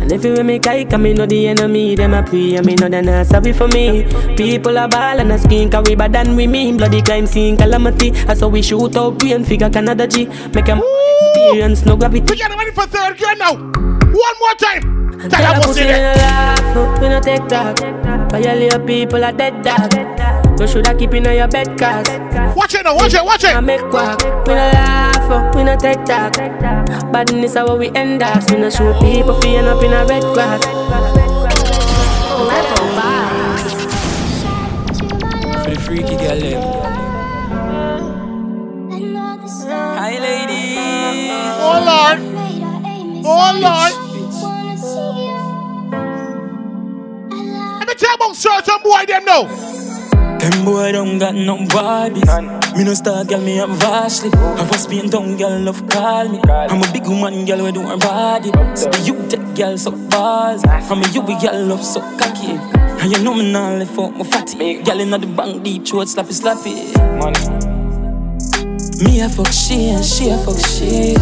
And if you with me kike, I me know the enemy Them a pray, I me know they not sorry for me. People a ball and a skin Cause we bad than we mean. Bloody crime scene calamity. I saw we shoot out brain figure Canada G. Make them experience no gravity. We get ready for third gear now. One more time. And tell we no laugh, oh, we no take talk Violate people are dead dog. You shoulda keep in your bed cause Watch it now, watch it, watch it. I make quack. We no laugh, oh, we no take talk Badness is how we end up. We no show people feeling up in a red grass For the freaky girl eh? them Hi ladies. Oh Lord Oh Lord tell you about certain boy them now Them boy don't got no bodies. Me no star girl, me have vastly. Have a spin down girl, love call me. I'm a big woman girl, we do her body. So the you take girl so balls. I'm a you be girl love so cocky. And you know me now left out my fatty. Girl inna the bank deep throat slappy slappy. Money. Me a fuck she and she a fuck she.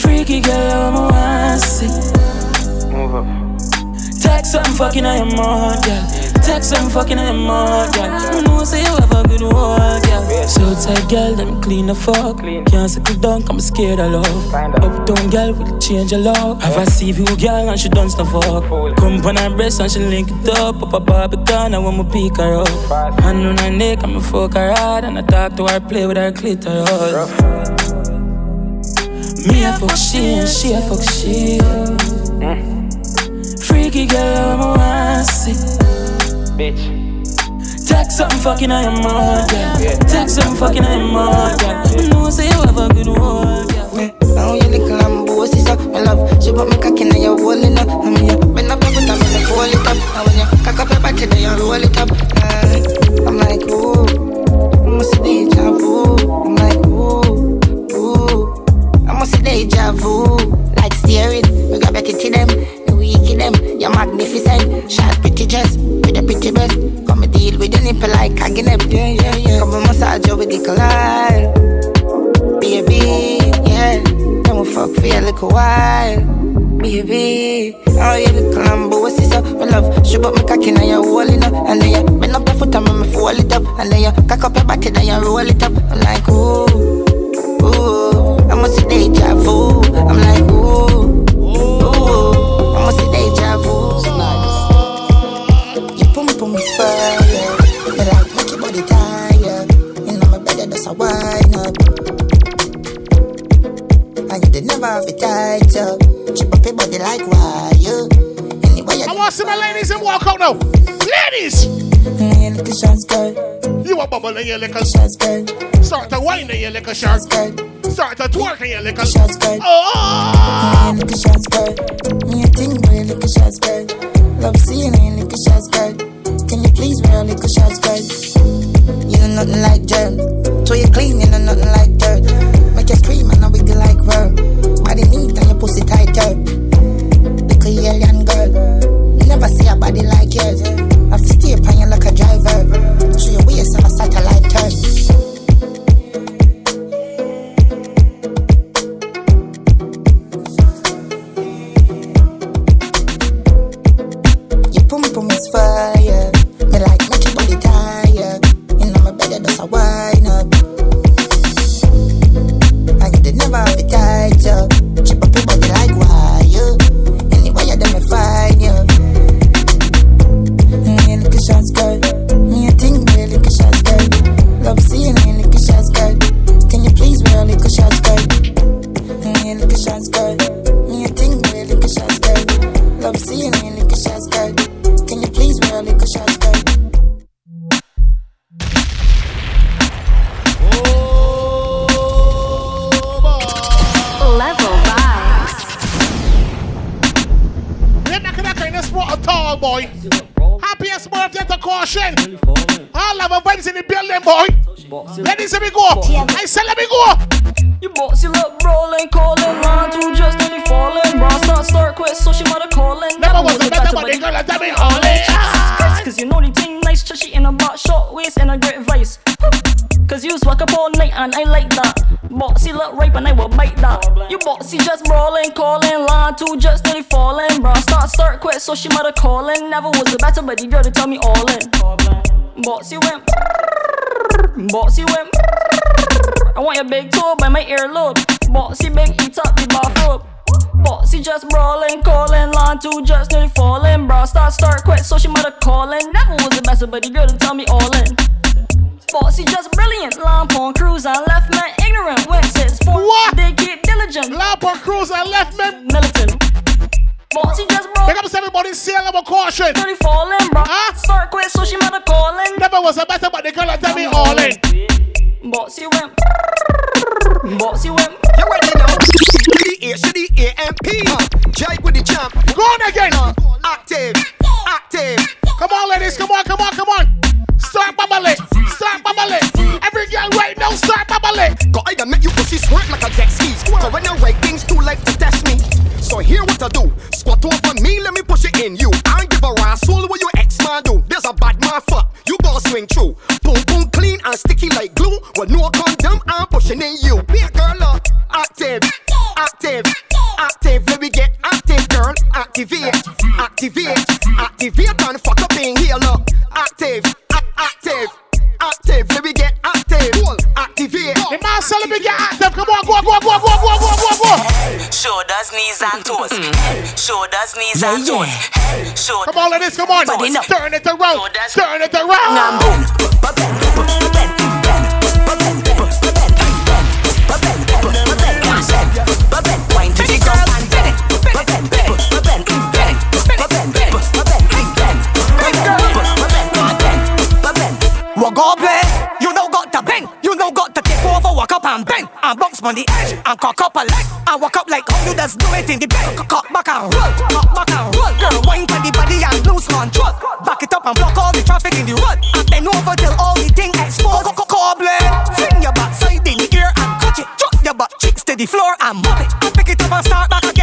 Freaky girl, I'm a want. Move up. Text something fucking on your mouth, girl. Text something fucking on your mouth, girl. I know say you have a good one, girl. So tight, girl, let me clean the fuck. Can't settle down, I'm scared of love. Uptown, girl, will change your love. Have a you, girl, and she done stuff up. Come on her breast and she link it up. Up a Barbican, I want me pick her up. Hand on her neck, I'ma fuck her hard. And I talk to her, play with her clitoris. Me a fuck she and she a fuck she. Freaky girl, I'm a wanna. Bitch. Text something fucking on your mouth, yeah. Text something fucking on your mouth, yeah. I know say you have a good one, yeah. Now you little lambo, sister, my love. She put me cock in your hole, you know. I mean, you bend up every time and fold it up. And when you cock up your body, then you roll it up. Uh, I'm like, ooh, I'm a deja vu. I'm like, ooh, ooh, I'm a deja vu. Like steering, we got better to them. We them, you're magnificent. Shot pretty dress with a pretty breast. Come and deal with the nipple like them. Yeah, yeah, yeah. Come and massage you with the collide. Baby, yeah. Then we fuck for a little while. Baby, oh, you little lambo, what's this up? My love, shoot up my cocky now you're rolling up. And then you bend up your foot and make me fold it up. And then you cock up your body, then you roll it up. I'm like, ooh, ooh, I must see deja vu. I'm like, ooh, bubble and you lick a shots, girl. Start to whine and you lick a shark. Start to twerk and you lick a shots, girl. Oh! You little shots, girl. Me a thing, boy, little shots, girl. Love seeing you, little shots, girl. Can you please wear a little shots, girl? You know nothing like germs. Come on, turn it and bend. On the edge and cock up a leg. And walk up like how you just do it in the bed. Cock back and roll. Cock back and roll. Girl, wine to the body and lose control. Back it up and block all the traffic in the road. And bend over till all the thing exposed. Cock Cobbler. Fling your back side in the air and catch it. Drop your butt cheeks to the floor and mop it. And pick it up and start back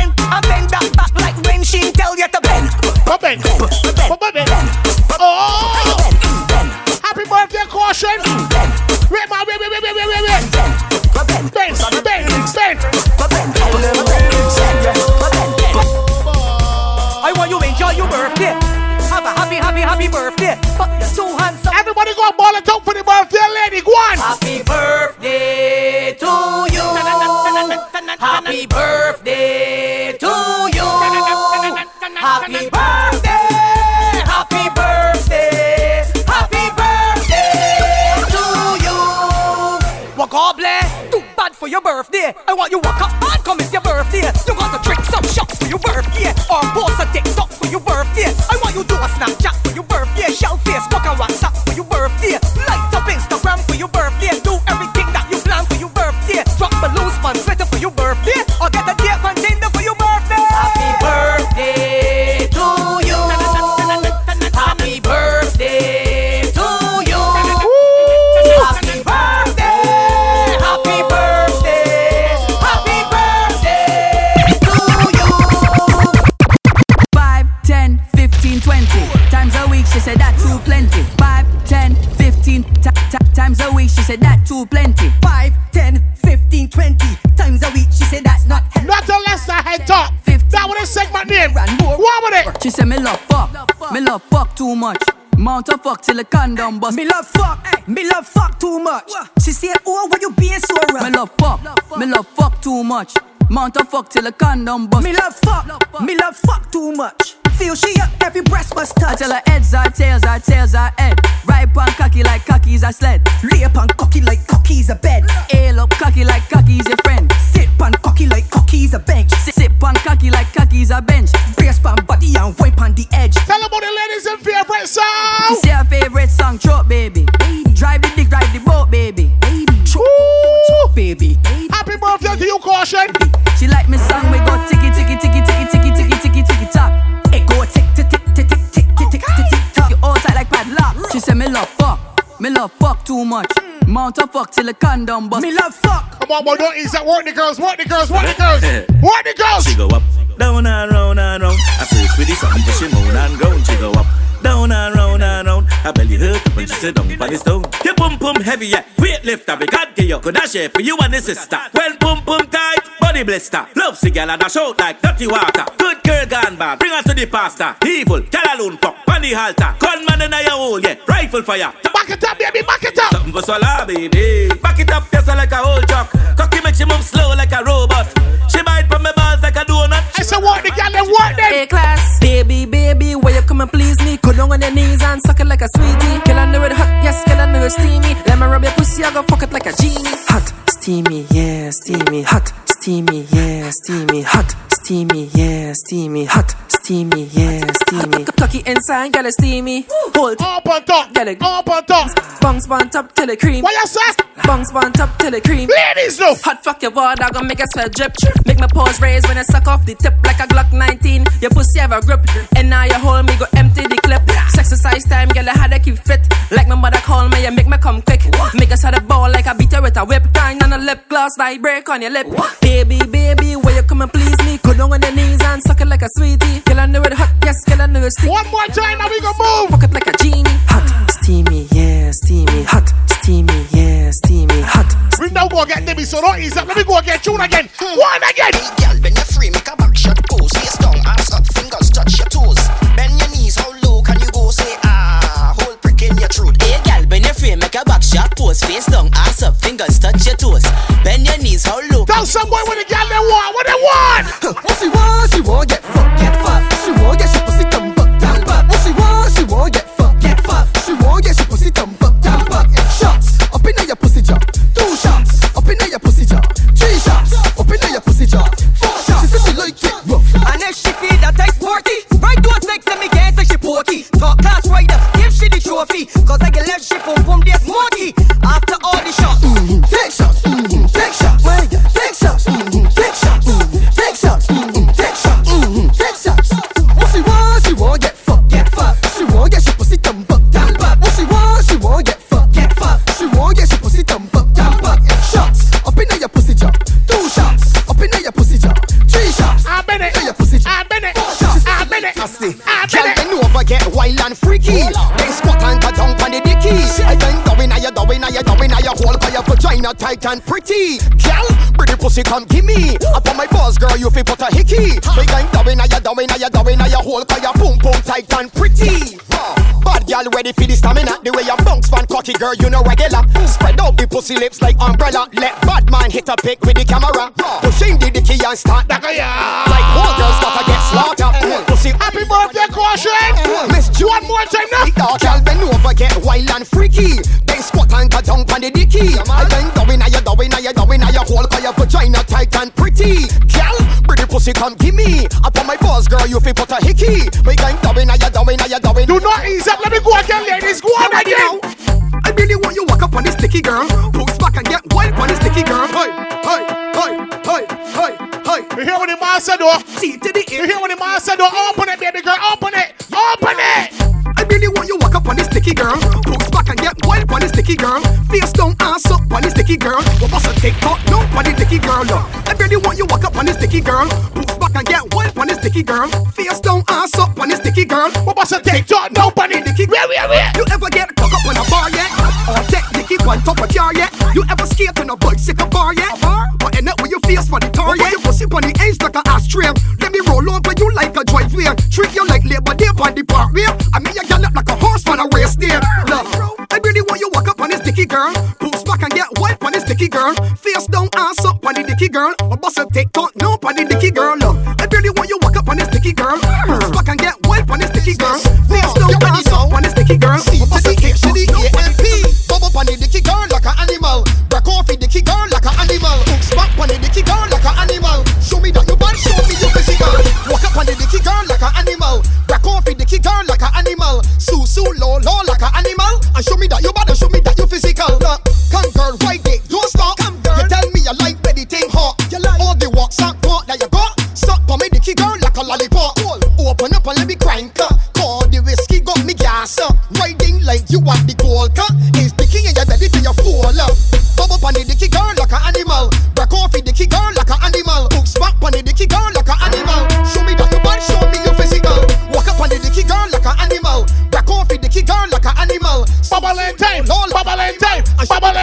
birthday. Put your two hands up. Everybody go ball it out for the birthday lady. Go on. Happy birthday to you. Happy birthday to you. Happy birthday. Happy birthday. Happy birthday to you. Walk all bless. Too bad for your birthday. I want you walk up and come it's your birthday. You got to drink some shots for your birthday. Or post a TikTok for your birthday. I want you do a Snapchat Shell face, cock and She said that too plenty. 5, 10, 15, 20 times a week. She said that's not Not unless I head top. That was a segment name. What with it? She said me love fuck, me love fuck too much. Mount a fuck till the condom bust. Me love fuck, me love fuck too much. She said, Oh, why you being so rough? Me love fuck, me love fuck too much. Mount a fuck till the condom bust. Me love fuck, me love fuck too much. Feel she up, every breast must touch. I tell her heads are tails, are tails are head. Right pan cocky like cocky's a sled. Lay up on cocky like cocky's a bed. Ail up cocky like cocky's your friend. Sit pan cocky like cocky's a bench. Sit, sit pan cocky like cocky's a bench. Brace pan body and wipe on the edge. Tell them about the ladies in favorite She song. say her favorite song, Truck Baby. baby. Drive the dick, drive the boat, baby. Ooh. Baby. Happy birthday to you, Kaution. She like me song, we go ticky ticky ticky ticky ticky ticky ticky She say me love fuck, me love fuck too much. Mount a fuck till the condom bust. Me love fuck. Come on, boy, don't ease that. Work the girls, work the girls, work the girls. Work the girls. She go up, down and round and round. I search with the something, but she moan and groan. She go up, down and round and round. Her belly hurt up when she sit down on the stone. Your boom boom heavy, yeah. Weight lifter, we got you. Could I share for you and the sister? When boom boom tight, body blister. Love cigar and a shout like dirty water. Good girl gone bad, bring her to the pastor. Evil, tell alone fuck, on the halter. Gunman in your hole, yeah. Rifle fire. Back it up, baby, back it up. Something for swallow, baby. Back it up, yes, like a old truck. Cocky make she move slow like a robot. She bite from my balls like a donut. I said, work the girl and work them. A class, baby, baby, where you come and please me? Go down on your knees and suck it like a sweetie. Kill a nerd hot, yes, kill a nerd steamy. Let me rub your pussy, I go fuck it like a genie. Hot, steamy, yeah, steamy. Hot, steamy, yeah, steamy. Hot, steamy, yeah, steamy. Hot, steamy, yeah, steamy. Cocky inside, girl, it's steamy. Hold Up on top, Get it. up on top. Bounce on top till it cream. What you say? Bounce on top till it cream. Ladies, no. Hot fuck your water, gonna make a sweat drip. Make my pores raise when I suck off the tip like a Glock 19. Your pussy have a grip, and now you hold me, go empty the clip. Exercise time, girl, I had to keep fit. Like my mother call me, you make me come quick. Make us had a ball like I beat her with a whip. Time on a lip gloss, like break on your lip. Baby, baby, where you come and please me? Go down on your knees and suck it like a sweetie. Girl, I know it hot, yes, girl, I know it. One more time now we gon' move. Fuck it like a genie. Hot, steamy, yeah, steamy. Hot, steamy, yeah, steamy. Hot. We now go get Debbie, so don't ease up. Let me go get tune again. One again. Hey, girl, when you're free, make a back shot pose. Face down, ass up, fingers touch your toes. Bend your knees, how low can you go? Say ah, hold prick in your throat. Hey, girl. Bend your frame, make a back shot pose. Face down, ass up, fingers touch your toes. Bend your knees, how low. Tell some boy what the girl they want, what they want. What she want, she want get fucked. Cause I get left she pum pum this smoky. After all the shots, mm-hmm. take shots, mm-hmm. take shots, my God, take shots, mm-hmm. take shots, mm-hmm. take shots, mm-hmm. take shots, mm-hmm. take shots. What she want, she want get fucked, get fucked. She want get she pussy dump up, dump up. What she want, she want get fucked, get fucked. She want get she pussy dump up, dump up. Shots up in your pussy jaw, two shots up in your pussy jaw, three shots. I'm in it. In your pussy jaw, I'm in it. four shots. I'm in it. Nasty. Girl, in it. Bend over, get wild and freaky. Then squat and go down on the dicky. I then go I go in, I go in, I hold by your vagina tight and pretty. Girl, pretty pussy come give me. Up on my balls, girl, you feel put a hickey. We going go I go in, I go in, I hold by your boom boom tight and pretty. Girl ready for the stamina. The way you bounce fan cocky, girl, you know regular. Spread out the pussy lips like umbrella. Let bad man hit a pick with the camera. Pushing the dicky and start that Like all girls gotta get slaughtered. Eh. Pussy Happy birthday, Kaution. Eh. Eh. Miss you One more time now. Dog, girl, bend over, get wild and freaky. Then squat and go down on the dicky. I then go in, I go in, I go in, I hold by your vagina tight and pretty. Girl, pretty pussy come give me. Up on my balls, girl, you feel put a hickey. We going go in, I go in, I go in. Do not ease up. Let me go again, ladies. Go on again. I really want you walk up on this sticky girl. Push back and get wild on this sticky girl. Hey, hey, hey, hey, hey, hey. You hear what the man said, though? See to the You hear what the man said, though? Open it, baby girl. Open it. Open it. I really want you walk up on this sticky girl. Push back and get wild on this sticky girl. Face down, ass up on this sticky girl. We bust a TikTok, no on this sticky girl. Look. I really want you walk up on this sticky girl. Push back sticky girl. Face down, ass up on this sticky girl. We bust a TikTok, no on this sticky Where, where, where? You ever get a cock up on a bar yet? Or take dicky on top of car yet? You ever skate on a bicycle bar yet? Bar, But end up with your face for the tar yet? You pussy on the edge like a ashtray. Let me roll over you like a driveway. Treat you like labor day on the parkway. I mean you gallop like a horse on a race day. Look, I really want you walk up on this sticky girl. Back get wipe on this dicky girl. Face down, ass up on the dicky girl. Or bust a TikTok, no on the dicky girl. Look, I really want you walk up on this dicky girl. Back and get wipe on this dicky girl. Face down, ass up on this dicky girl. Or bust a TikTok, no on the dicky Bubble on the dicky girl like an animal. Break off the dicky girl like an animal. Hooks back on the dicky girl like an animal. Show me that you bad, show me you physical. Walk up on the dicky girl like an animal. Break off the dicky girl like an animal. Sue sue low low like an animal. And show me that you bad, you want the gold cup. It's dicky and you're ready to your fall up. Bubble on the dicky girl like an animal. Break off the dicky girl like an animal. Hooks back on the dicky girl like an animal. Show me that you bad, show me your physical. Walk up on the dicky girl like an animal. Break off the dicky girl like an animal. Bubble and time. Bubble and time. Bubble and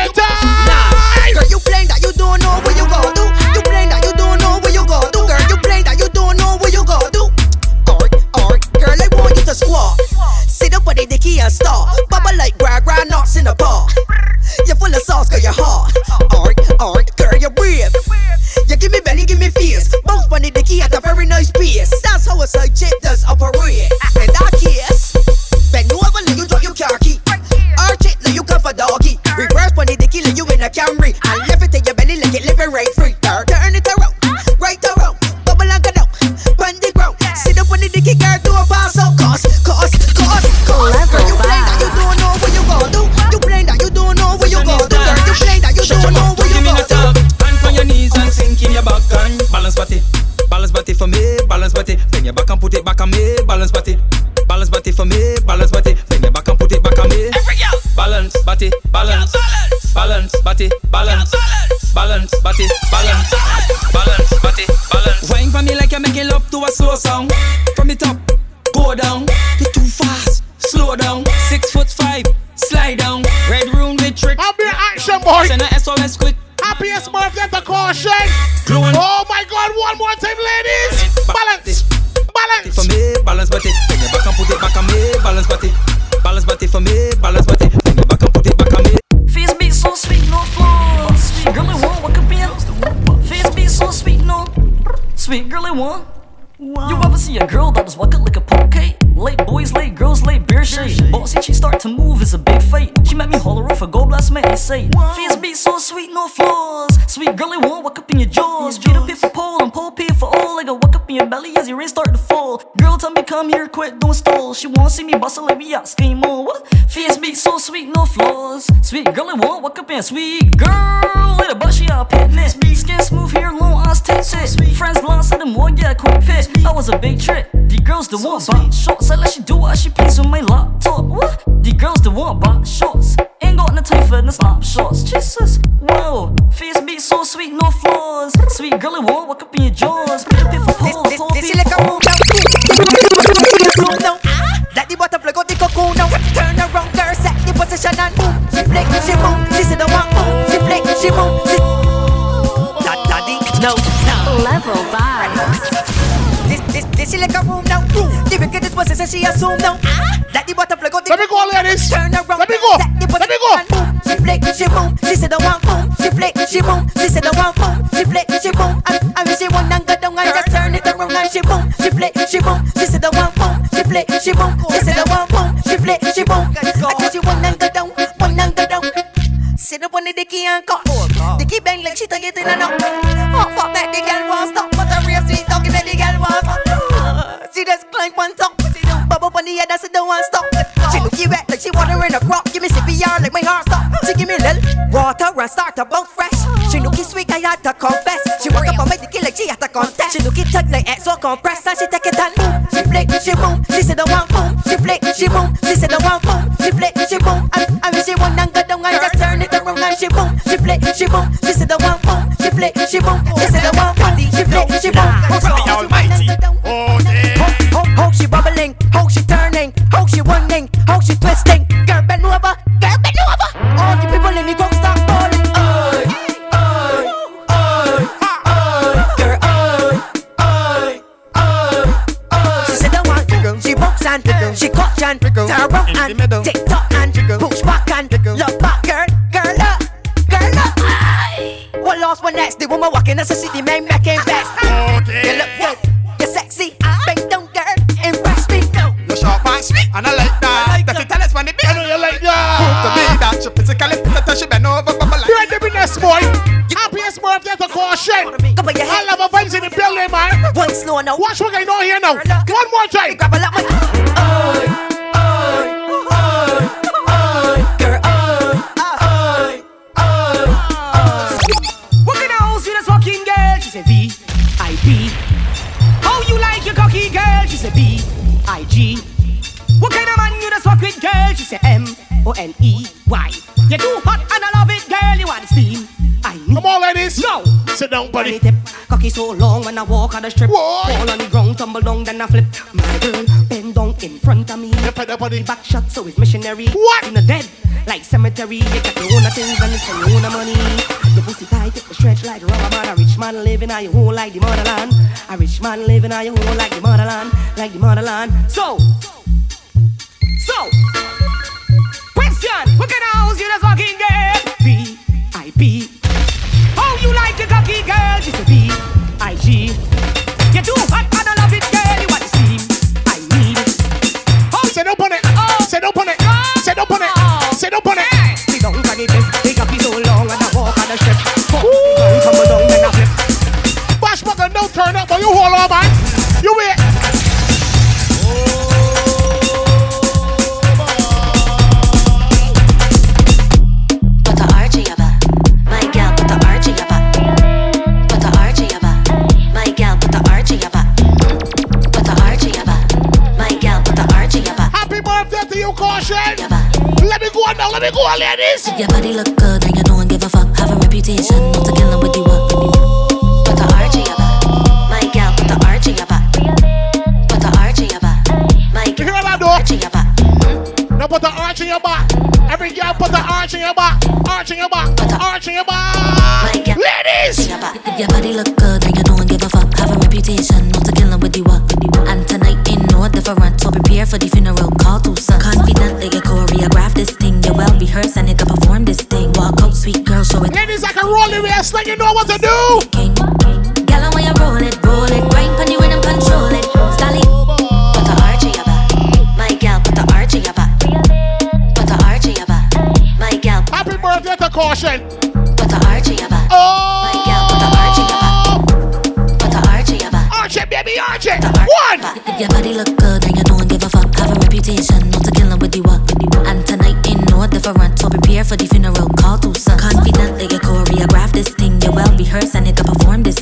give me belly, give me face. Both on the dicky at a very nice pace. That's how a side chick does operate. sweet girl. start to bounce fresh. She look sweet, I had to confess. She walk up on me to kill like she had to contest. She look it tight like so compressed, and she take it and boom. She flick, she boom. She said oh, the one boom. She flick, she boom. She said oh, the one boom. She flick, she boom. And mean she want and go down and just turn it around and she boom. She flick, she boom. She said oh, the one boom. She flick, she boom. try a strip little caution. Let me go on now, let me go on, ladies. Your body look good and you don't give a fuck. Have a reputation, not to kill with you up. Put the RG up. My gal, put the RG up. Put the RG up. My gal, you hear RG up. Now put the arch in your back. Every girl put the arch in your back. Arch in your back. Put the arch in your back. Ladies! Your body look good and you don't give a fuck. Have a reputation, not to kill with you different, so prepare for the funeral call to sun. Confidently, you choreograph this thing, you well rehearse and nigga perform this thing. Walk out, sweet girl, show it. Ladies, like a roll it, like you know what to do. King, king. Girl, you roll it, roll it, grind pon the rhythm, control it. Stally, put the Archie my gal, put the arch in put the my gal. Happy birthday to Kaution. Put the Archie. Oh. Your body look good and you don't give a fuck. Have a reputation, not a killer with you up. And tonight ain't no different, so prepare for the funeral. Call to son. Confidently, you choreograph this thing. You well rehearsed and you can perform this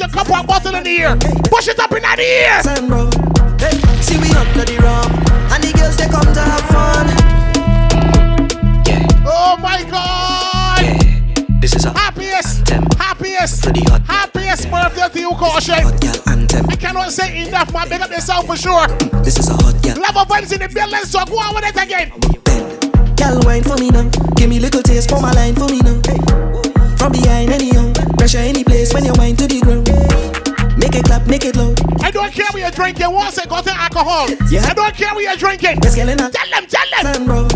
push a cup and bottle in the air. Push it up in the air. See we up to the room, and the girls they come to have fun. Oh my God. This is a happiest, anthem. happiest, hot happiest birthday to you, Kaution. Hot girl anthem. I cannot say enough, man. Big up yourself for sure. This is a hot girl. Level Vibes in the building, so go on with it again. Girl, wine for me now. Give me little taste for my line for me now. From behind any young, pressure any place when you wine to the ground. Make it loud. I don't care what you're drinking. Once I got alcohol, yeah. I don't care what you're drinking. Tell them, tell them.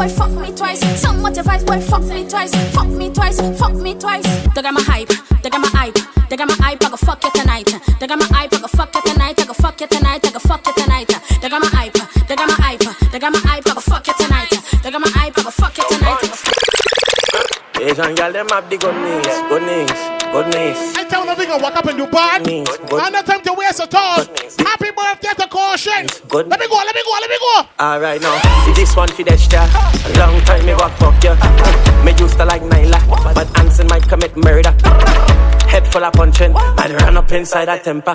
boy, fuck me twice. Some what your boy, fuck me twice. Fuck me twice, fuck me twice. They got my hype, they got my hype, they got my hype. I go fuck you tonight. They got my hype, I go fuck you tonight. I go fuck you tonight. I go fuck you tonight. They got my hype, they got my hype, they got my hype. I go fuck you tonight. They got my hype, I go fuck you tonight. Asian eh, girl, them have the good knees, good knees, good knees. I tell nothing, I walk up and do bad. And no time to waste at all. Happy birthday to Kaution. Good. Let me go, let me go, let me go. Alright now, this one for that star. A long time me walk fuck you. Me used to like Nyla, but Anson might commit murder. Head full of punching, I'd run up inside a temper.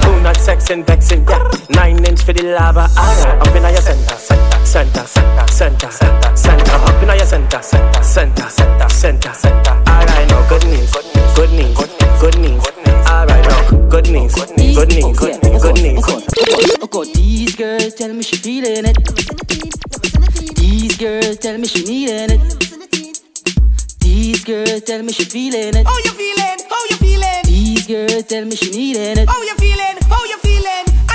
Two not sexing, vexing, yeah. Nine inch for the lava, alright. Up in your center, center, center, center, center, center, center. Up in your center, center, center, center, center, center. Alright now, good news, good news, good news. Alright now, good news, good news, good news, good news. Oh God, these girls tell me she feeling it. These girls tell me she needing it. These girls tell me she feeling it. How you feeling? How you feeling? These girls tell me she needing it. How you feeling? How you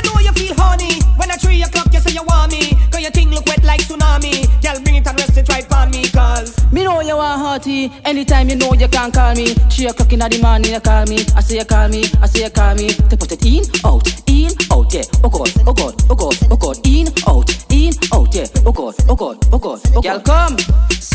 know you feel honey. When at three o'clock you say you want me. Cause your thing look wet like tsunami. Girl, bring it and rest it right on me. Cause Me know you want hearty. Anytime you know you can call me. Three o'clock in the morning you call me. I say you call me. I say you call me. To put it in, out, in, out, yeah. Oh God, oh God, oh God, oh God. In, out, in, out, yeah. Oh God, oh God, oh God, oh God. Girl, come.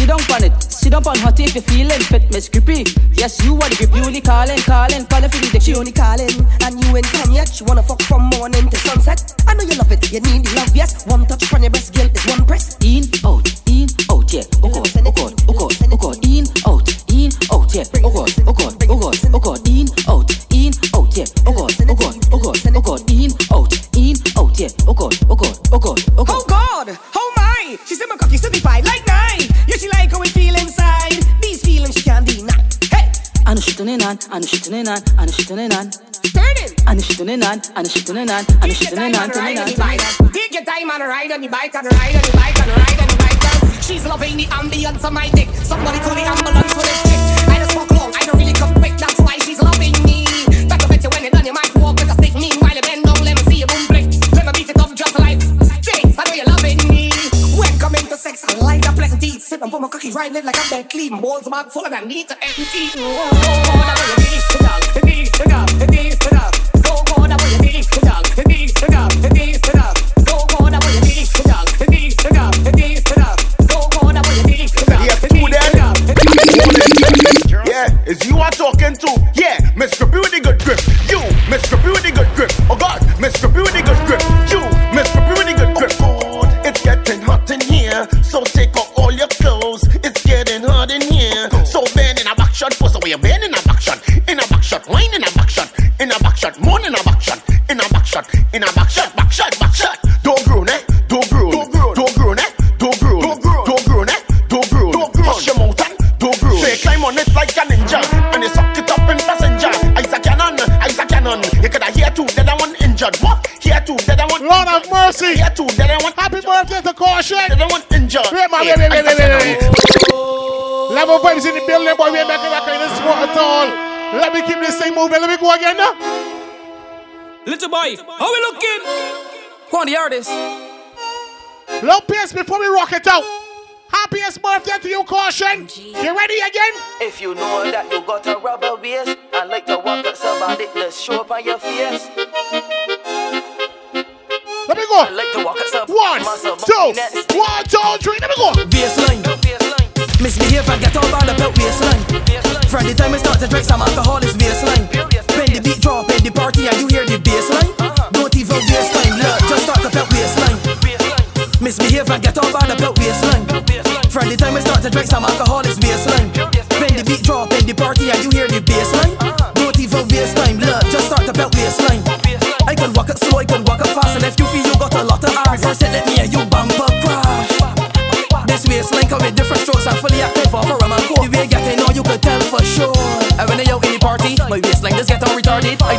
Sit down on it. Sit down on hot if you feeling fit, Miss Grippy. Yes, you are the grip. You only calling, calling, calling for the She only calling, and you ain't come yet. She wanna fuck from morning to sunset. I know you love it, you need the love, yes. One touch from your breast, girl, is one press. In, out, in, out, yeah. Oh God, oh God, oh God, oh God. In, out, in, out, yeah. Oh God, oh God, oh God, oh God. In, out, in, out, yeah. Oh God, oh God, oh God, oh God. In, out, in, out, yeah. Oh God, oh God, oh God, oh God. Oh God, oh my. She said my cocky certified like nine. Yeah, she like how we feel inside. These feelings she can't deny. Hey, I know she turning on, I know she turning on, I know she turning on. turning. I know she turning on, I know she turning on, I know she turning on, and turning on. Take your time and ride on the bike and ride on the bike and ride on the bike. She's loving the ambience of my dick. Somebody call the ambulance for this chick. I just walk long, I don't really come quick. That's why she's loving me. Better bet you when you're done, you might walk with a stick. Meanwhile, you bend down, let me see you boom break. Let me beat it up just like Jay, I know you're loving me. When coming to sex, I like a pleasant teeth. Sit and put my cocky right lit like I'm dead clean. Balls bag full of that need to empty. Oh, that way you need to dog, it needs to dog, it needs to dog. Need to dog, it needs to dog, it needs building, boy. We ain't making that kind of sport at all. Let me keep this thing moving. Let me go again now. Little boy, how we looking? Go on the artist. Low pace before we rock it out. Happiest birthday to you, Kaution. You ready again? If you know that you got a rubber waist, I like to walk up somebody, let's show up on your face. Let me go. I like to walk up some One, muscle, two, monkey next. one, two, three. Let me go. Baseline. Misbehave and get all bad about waistline. From the time I start to drink some alcohol, it's baseline. When the beat drop in the party and you hear the baseline, don't even waste look, just start up that waistline. Misbehave and get all bad about waistline. From the time I start to drink some alcohol, it's baseline.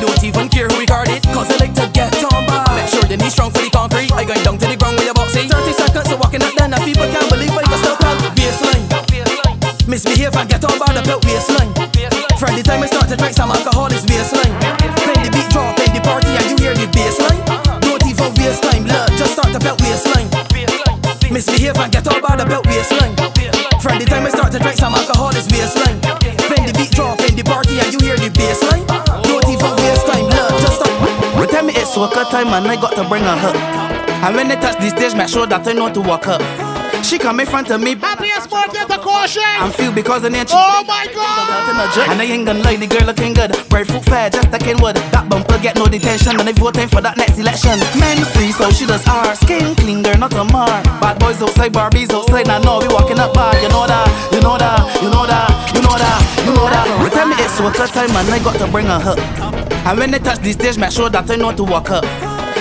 Don't even care and I got to bring a hook. And when they touch the stage, make sure that I know to walk up. She come in front of me. Happiest birthday to Kaution. I'm feel because of the Oh my god. And I ain't gonna lie, the girl looking good. Brave fruit fair, just like Kenwood. That bumper get no detention, and they voting for that next election. Men free, so she does R. Skin clean, girl, not a mar. Bad boys outside, Barbies outside. Now know we walking up bad. You know that, you know that, you know that, you know that, you know that. You tell me it's worker time, and I got to bring her up. And when they touch the stage, make sure that I know to walk up.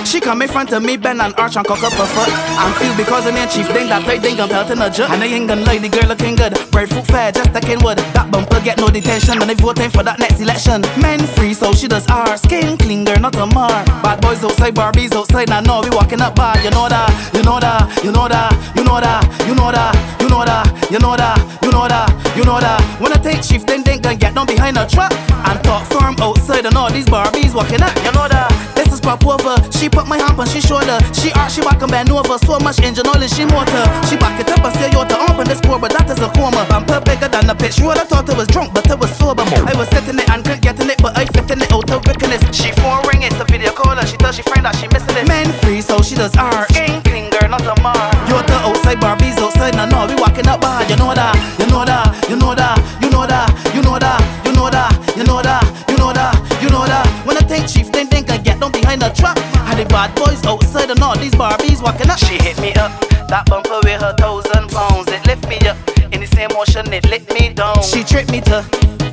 She come in front of me, bend and arch and cock up her foot. I'm feel because of the chief thing that I think I'm pelting a jet. And I ain't gonna lie, the girl looking good. Brave fruit fair, just like Kenwood. That bumper get no detention, and they voting for that next election. Men free, so she does R. Skin clean, girl, not a mar. Bad boys outside, Barbies outside. Now know we walking up bad. You know that, you know that, you know that, you know that, you know that, you know that, you know that, you know that, you know that. When I take shift, then they gonna get down behind a truck and talk firm outside, and all these Barbies walking up. You know that. This is over. She put my hand on she shoulder. She arch, she back and bend over. So much engine oil, she motor. She back it up and say you're the up on the score, but that is a coma. Bumper bigger than a pitch. You would have thought I was drunk, but I was sober. I was sitting it and couldn't get in it, but I fitting it oh, out of wickedness. She phone ring, it's a video caller. She tells she friend that she missing it. Men free, so she does R. King clean girl, not a mar. You're the outside Barbies outside. Now no, we walking up bad. You know that, bad boys outside and all these Barbies walking up. She hit me up. That bumper with her thousand pounds. It lift me up. In the same motion, it lift me down. She tricked me to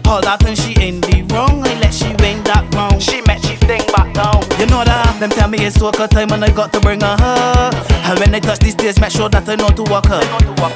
all that and she in the wrong. I let she wing that round. She met she thing back down. You know that. Them tell me it's soca time and I got to bring her her. And when they touch these days, make sure that I know to walk her.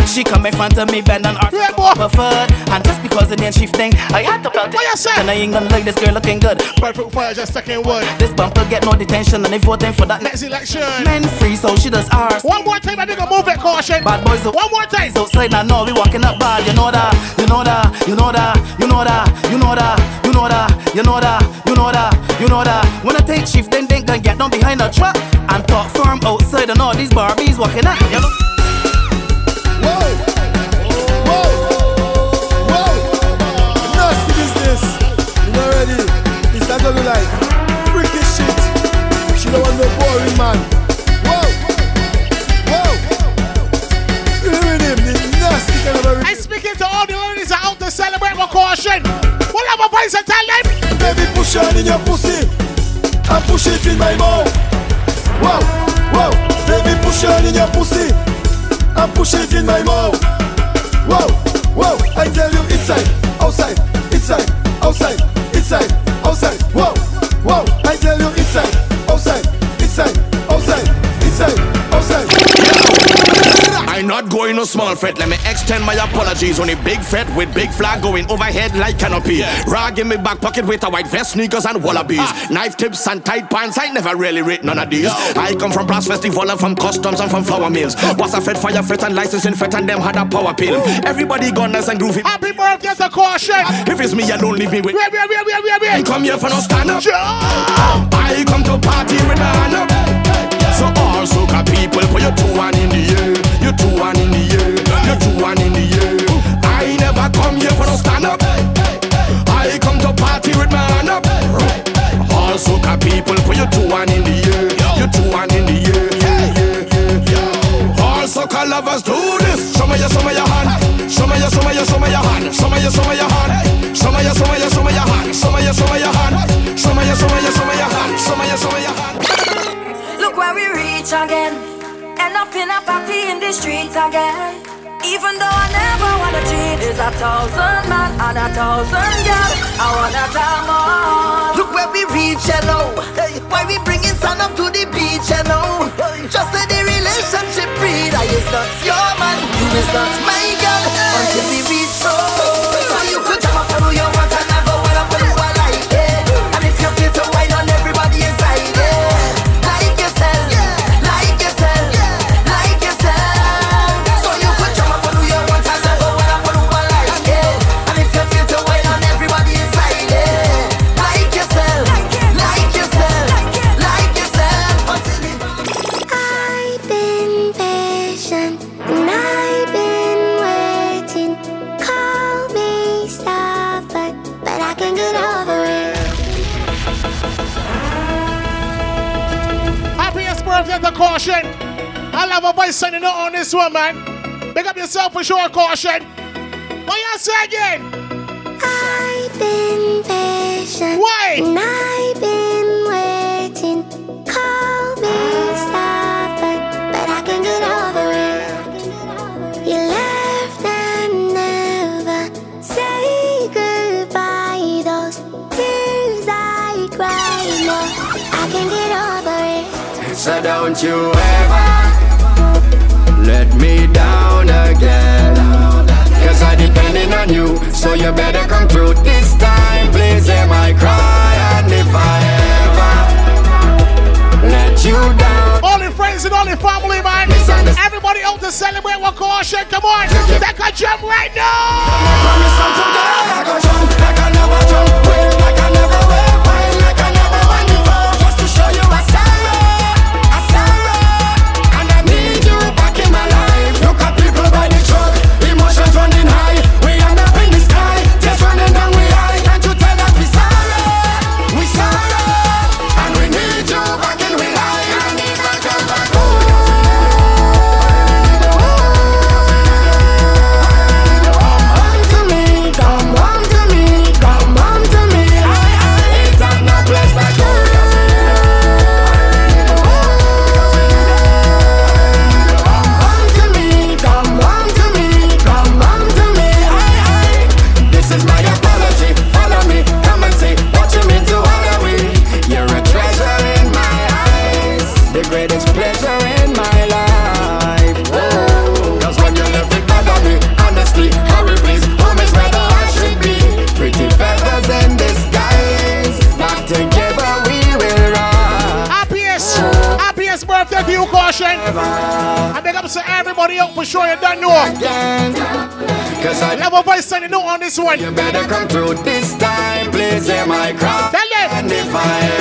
She come in front of me, bend and arch her foot. And just because the name shift thing, I had to belt it. What? And I ain't gonna like this girl looking good. Perfect fire, just second word. This bumper get no detention and they voting for that Next election. Men free, so she does ours. One more time, I think I move it, Kaution. Bad boys, One more time. outside now, no, we walking up bad. You know that, you know that, you know that, you know that, you know that, you know that, you know that, you know that, you know that. When I take shift, then they gonna get down behind the truck and talk firm outside and all these Barbies walking up. You know? Nasty business. You know ready? It's not gonna be like freaky shit. She don't want no boring man. Whoa, whoa. Feel with him, the nasty kind of a I'm speaking to all the ladies out to celebrate my Kaution. We'll a voice and tell them. Baby, push on in your pussy and push it in my mouth. Wow, wow. Baby, push on in your pussy and push it in my mouth. Wow, wow. I tell you, inside, outside, inside, outside, inside, outside. Wow, wow. I tell you, inside, outside, inside, outside, inside, outside. I'm not going no small fret. Let me extend my apologies on a big fret with big flag going overhead like canopy. Rag in my back pocket with a white vest, sneakers and wallabies. Ah. Knife tips and tight pants. I never really rate none of these. I come from brass festival and from customs and from flour mills. Oh. Was a fed fire fret and licensing fret and them had a power pill. Everybody gone nice and groovy. Happy birthday to Kaution. If it's me, I don't leave me with. Wait, wait, wait, wait, wait, wait. I come here for no stand up. I come to party with hand up. So all soca people, put your two one in the air. You two one in the air. You one in the air. I never come here for no stand up. I come to party with my hand up. All soca people, put your two one in the air. You two one in the air. All soca lovers do this. Show me your, show me your hand. Show me your, show me your, show me your hand. Show me your, show me your hand. Show me your, show me your, show me your hand. Show me your, show me your hand. Show me your, show me your, show me your hand. Show me your, show me your hand. Look where we reach again. End up in a party in the streets again. Even though I never wanna cheat, there's a thousand man and a thousand girl. I wanna come on. Look where we reach, know. Why we bringing sun up to the beach, know. Just let the relationship breathe. I is not your man, you is not my Kaution. I Level Vibes signing out on this one, man. Big up yourself for sure, Kaution. What you say again? I've been patient. Why? And I've been waiting. So don't you ever let me down again. Cause I depending on you, so you better come through this time. Please hear my cry, and if I ever let you down. All the friends and all the family, man. Everybody out to celebrate with Kaution. Come on, take a jump right now. For sure you don't know. Cause I Level Vibes sending note on this one. You better come through this time, please hear my cry. Tell them. And if I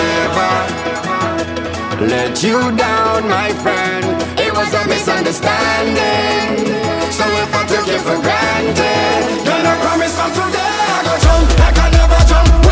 ever let you down, my friend, it was a misunderstanding. So if I took you for granted, then I promise from today I go jump I never jump,